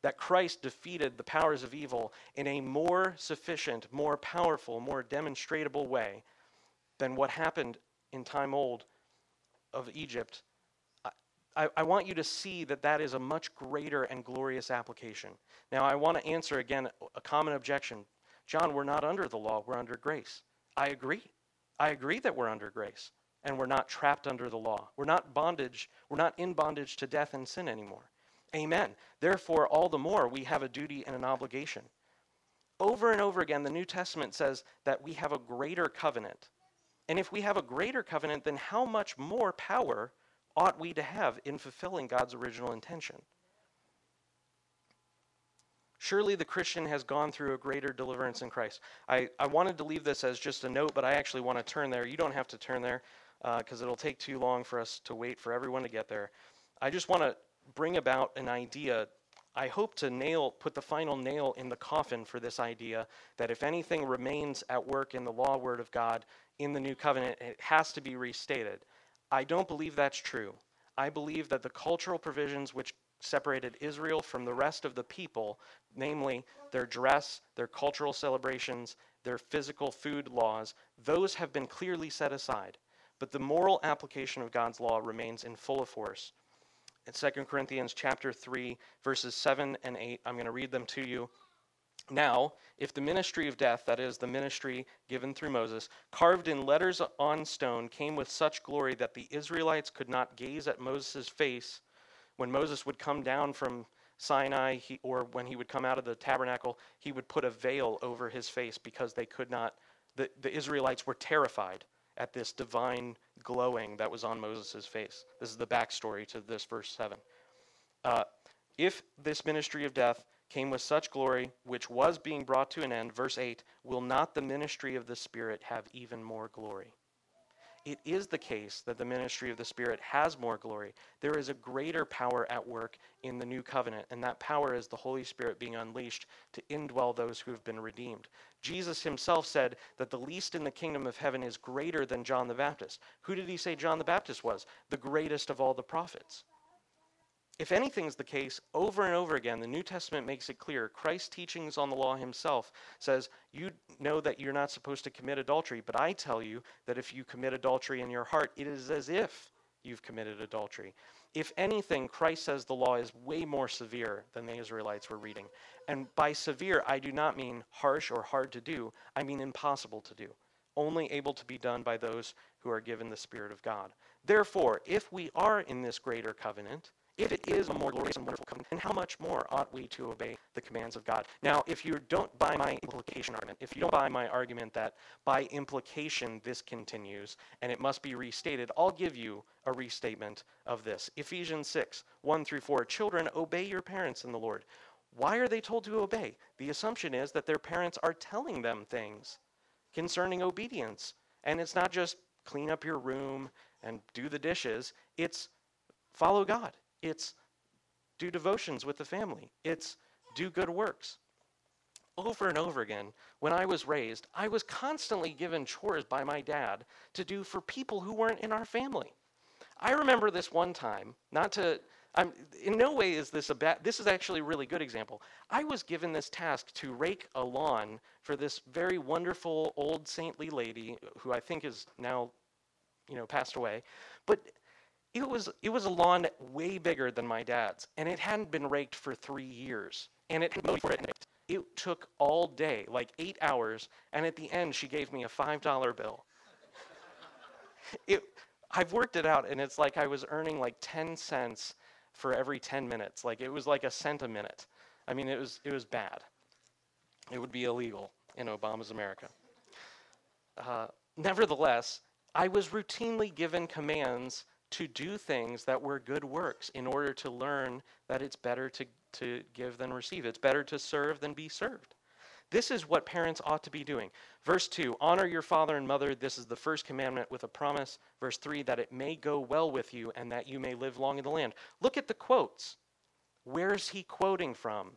That Christ defeated the powers of evil in a more sufficient, more powerful, more demonstrable way than what happened in time old of Egypt. I, I, want you to see that that is a much greater and glorious application. Now, I want to answer again a common objection. John, we're not under the law, we're under grace. I agree. I agree that we're under grace and we're not trapped under the law. We're not bondage, we're not in bondage to death and sin anymore. Amen. Therefore, all the more we have a duty and an obligation. Over and over again, the New Testament says that we have a greater covenant. And if we have a greater covenant, then how much more power ought we to have in fulfilling God's original intention? Surely the Christian has gone through a greater deliverance in Christ. I, I wanted to leave this as just a note, but I actually want to turn there. You don't have to turn there because uh, it'll take too long for us to wait for everyone to get there. I just want to bring about an idea. I hope to nail, put the final nail in the coffin for this idea that if anything remains at work in the law word of God in the new covenant, it has to be restated. I don't believe that's true. I believe that the cultural provisions which separated Israel from the rest of the people, namely their dress, their cultural celebrations, their physical food laws, those have been clearly set aside. But the moral application of God's law remains in full force. In 2 Corinthians chapter 3, verses 7 and 8, I'm going to read them to you. Now, if the ministry of death, that is, the ministry given through Moses, carved in letters on stone, came with such glory that the Israelites could not gaze at Moses' face, when Moses would come down from Sinai, he, or when he would come out of the tabernacle, he would put a veil over his face because they could not, the, the Israelites were terrified at this divine glowing that was on Moses' face. This is the backstory to this verse 7. Uh, if this ministry of death came with such glory, which was being brought to an end, verse 8, will not the ministry of the Spirit have even more glory? it is the case that the ministry of the Spirit has more glory. There is a greater power at work in the new covenant, and that power is the Holy Spirit being unleashed to indwell those who have been redeemed. Jesus himself said that the least in the kingdom of heaven is greater than John the Baptist. Who did he say John the Baptist was? The greatest of all the prophets. If anything's the case, over and over again, the New Testament makes it clear. Christ's teachings on the law himself says, You know that you're not supposed to commit adultery, but I tell you that if you commit adultery in your heart, it is as if you've committed adultery. If anything, Christ says the law is way more severe than the Israelites were reading. And by severe, I do not mean harsh or hard to do, I mean impossible to do, only able to be done by those who are given the Spirit of God. Therefore, if we are in this greater covenant, if it is a more glorious and wonderful covenant, then how much more ought we to obey the commands of God? Now, if you don't buy my implication argument, if you don't buy my argument that by implication this continues and it must be restated, I'll give you a restatement of this. Ephesians 6, 1 through 4. Children, obey your parents in the Lord. Why are they told to obey? The assumption is that their parents are telling them things concerning obedience. And it's not just clean up your room and do the dishes, it's follow God. It's do devotions with the family. It's do good works. Over and over again, when I was raised, I was constantly given chores by my dad to do for people who weren't in our family. I remember this one time, not to, I'm, in no way is this a bad, this is actually a really good example. I was given this task to rake a lawn for this very wonderful old saintly lady who I think is now, you know, passed away. But it was it was a lawn way bigger than my dad's, and it hadn't been raked for three years, and it it. Took all day, like eight hours, and at the end, she gave me a five dollar bill. it, I've worked it out, and it's like I was earning like ten cents for every ten minutes. Like it was like a cent a minute. I mean, it was it was bad. It would be illegal in Obama's America. Uh, nevertheless, I was routinely given commands to do things that were good works in order to learn that it's better to, to give than receive. It's better to serve than be served. This is what parents ought to be doing. Verse 2 Honor your father and mother. This is the first commandment with a promise. Verse 3 That it may go well with you and that you may live long in the land. Look at the quotes. Where's he quoting from?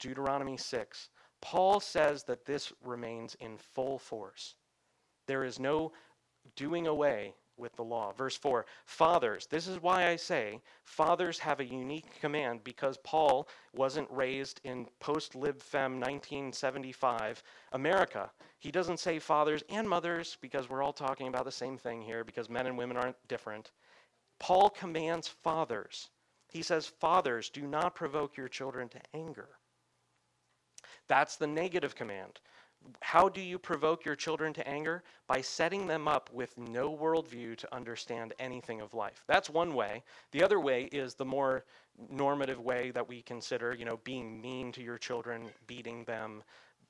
Deuteronomy 6. Paul says that this remains in full force. There is no doing away with the law. Verse 4 Fathers, this is why I say fathers have a unique command because Paul wasn't raised in post lib fem 1975 America. He doesn't say fathers and mothers because we're all talking about the same thing here because men and women aren't different. Paul commands fathers. He says, Fathers, do not provoke your children to anger. That's the negative command. How do you provoke your children to anger? By setting them up with no worldview to understand anything of life. That's one way. The other way is the more normative way that we consider, you know, being mean to your children, beating them,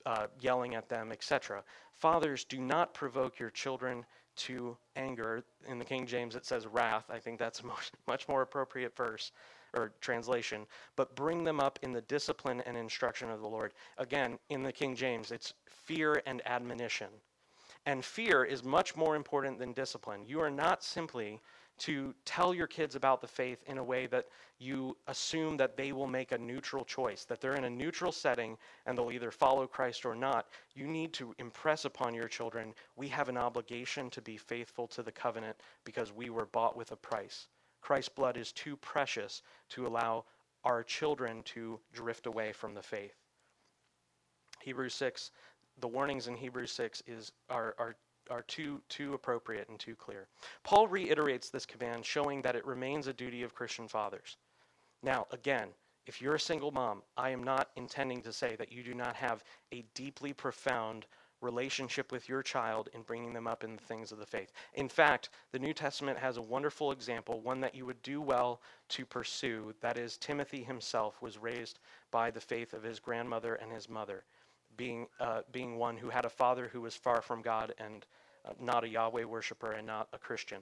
uh, yelling at them, etc. Fathers, do not provoke your children to anger. In the King James, it says wrath. I think that's a [LAUGHS] much, much more appropriate verse or translation. But bring them up in the discipline and instruction of the Lord. Again, in the King James, it's fear and admonition. And fear is much more important than discipline. You are not simply to tell your kids about the faith in a way that you assume that they will make a neutral choice, that they're in a neutral setting and they'll either follow Christ or not. You need to impress upon your children we have an obligation to be faithful to the covenant because we were bought with a price. Christ's blood is too precious to allow our children to drift away from the faith. Hebrews 6, the warnings in Hebrews 6 is, are, are are too, too appropriate and too clear. Paul reiterates this command, showing that it remains a duty of Christian fathers. Now, again, if you're a single mom, I am not intending to say that you do not have a deeply profound relationship with your child in bringing them up in the things of the faith. In fact, the New Testament has a wonderful example, one that you would do well to pursue. That is, Timothy himself was raised by the faith of his grandmother and his mother being, uh, being one who had a father who was far from God and uh, not a Yahweh worshiper and not a Christian.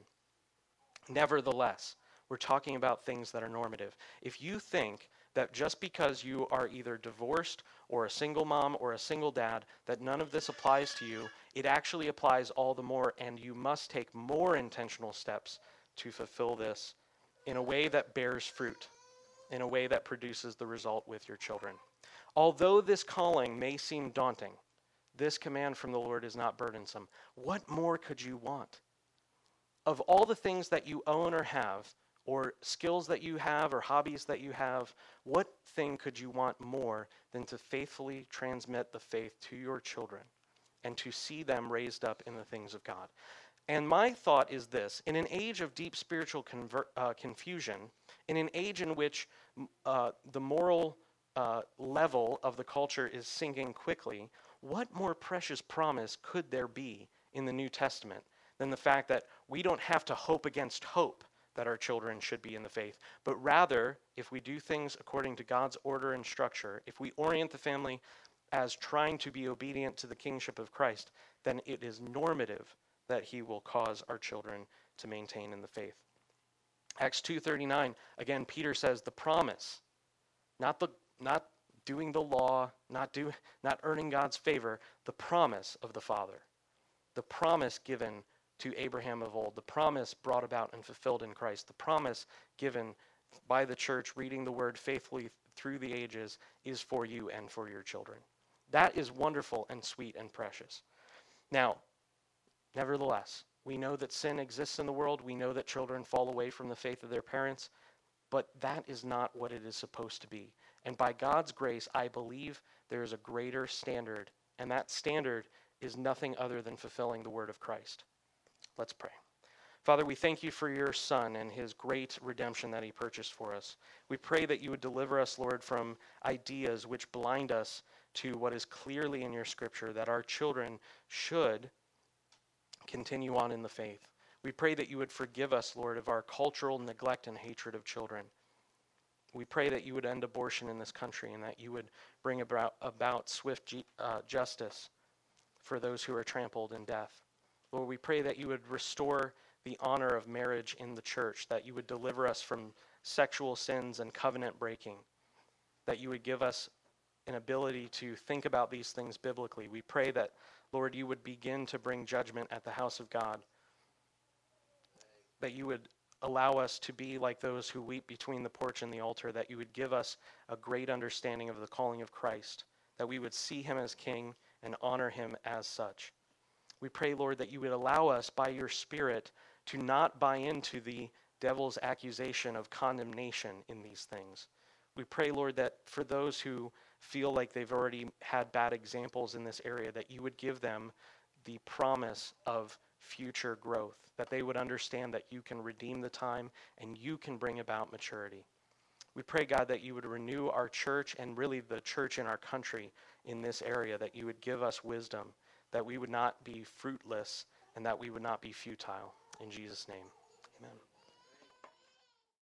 Nevertheless, we're talking about things that are normative. If you think that just because you are either divorced or a single mom or a single dad, that none of this applies to you, it actually applies all the more, and you must take more intentional steps to fulfill this in a way that bears fruit, in a way that produces the result with your children. Although this calling may seem daunting, this command from the Lord is not burdensome. What more could you want? Of all the things that you own or have, or skills that you have, or hobbies that you have, what thing could you want more than to faithfully transmit the faith to your children and to see them raised up in the things of God? And my thought is this in an age of deep spiritual conver- uh, confusion, in an age in which uh, the moral uh, level of the culture is sinking quickly, what more precious promise could there be in the New Testament than the fact that we don't have to hope against hope that our children should be in the faith, but rather, if we do things according to God's order and structure, if we orient the family as trying to be obedient to the kingship of Christ, then it is normative that he will cause our children to maintain in the faith. Acts 2:39 again Peter says the promise not the not doing the law, not do not earning God's favor, the promise of the Father. The promise given to Abraham of old, the promise brought about and fulfilled in Christ, the promise given by the church reading the word faithfully through the ages is for you and for your children. That is wonderful and sweet and precious. Now, nevertheless, we know that sin exists in the world. We know that children fall away from the faith of their parents, but that is not what it is supposed to be. And by God's grace, I believe there is a greater standard, and that standard is nothing other than fulfilling the word of Christ. Let's pray. Father, we thank you for your Son and his great redemption that he purchased for us. We pray that you would deliver us, Lord, from ideas which blind us to what is clearly in your scripture that our children should continue on in the faith. We pray that you would forgive us, Lord, of our cultural neglect and hatred of children. We pray that you would end abortion in this country and that you would bring about, about swift uh, justice for those who are trampled in death. Lord, we pray that you would restore the honor of marriage in the church, that you would deliver us from sexual sins and covenant breaking, that you would give us an ability to think about these things biblically. We pray that, Lord, you would begin to bring judgment at the house of God, that you would allow us to be like those who weep between the porch and the altar, that you would give us a great understanding of the calling of Christ, that we would see him as king and honor him as such. We pray, Lord, that you would allow us by your Spirit to not buy into the devil's accusation of condemnation in these things. We pray, Lord, that for those who feel like they've already had bad examples in this area, that you would give them the promise of future growth, that they would understand that you can redeem the time and you can bring about maturity. We pray, God, that you would renew our church and really the church in our country in this area, that you would give us wisdom, that we would not be fruitless, and that we would not be futile. In Jesus' name, amen.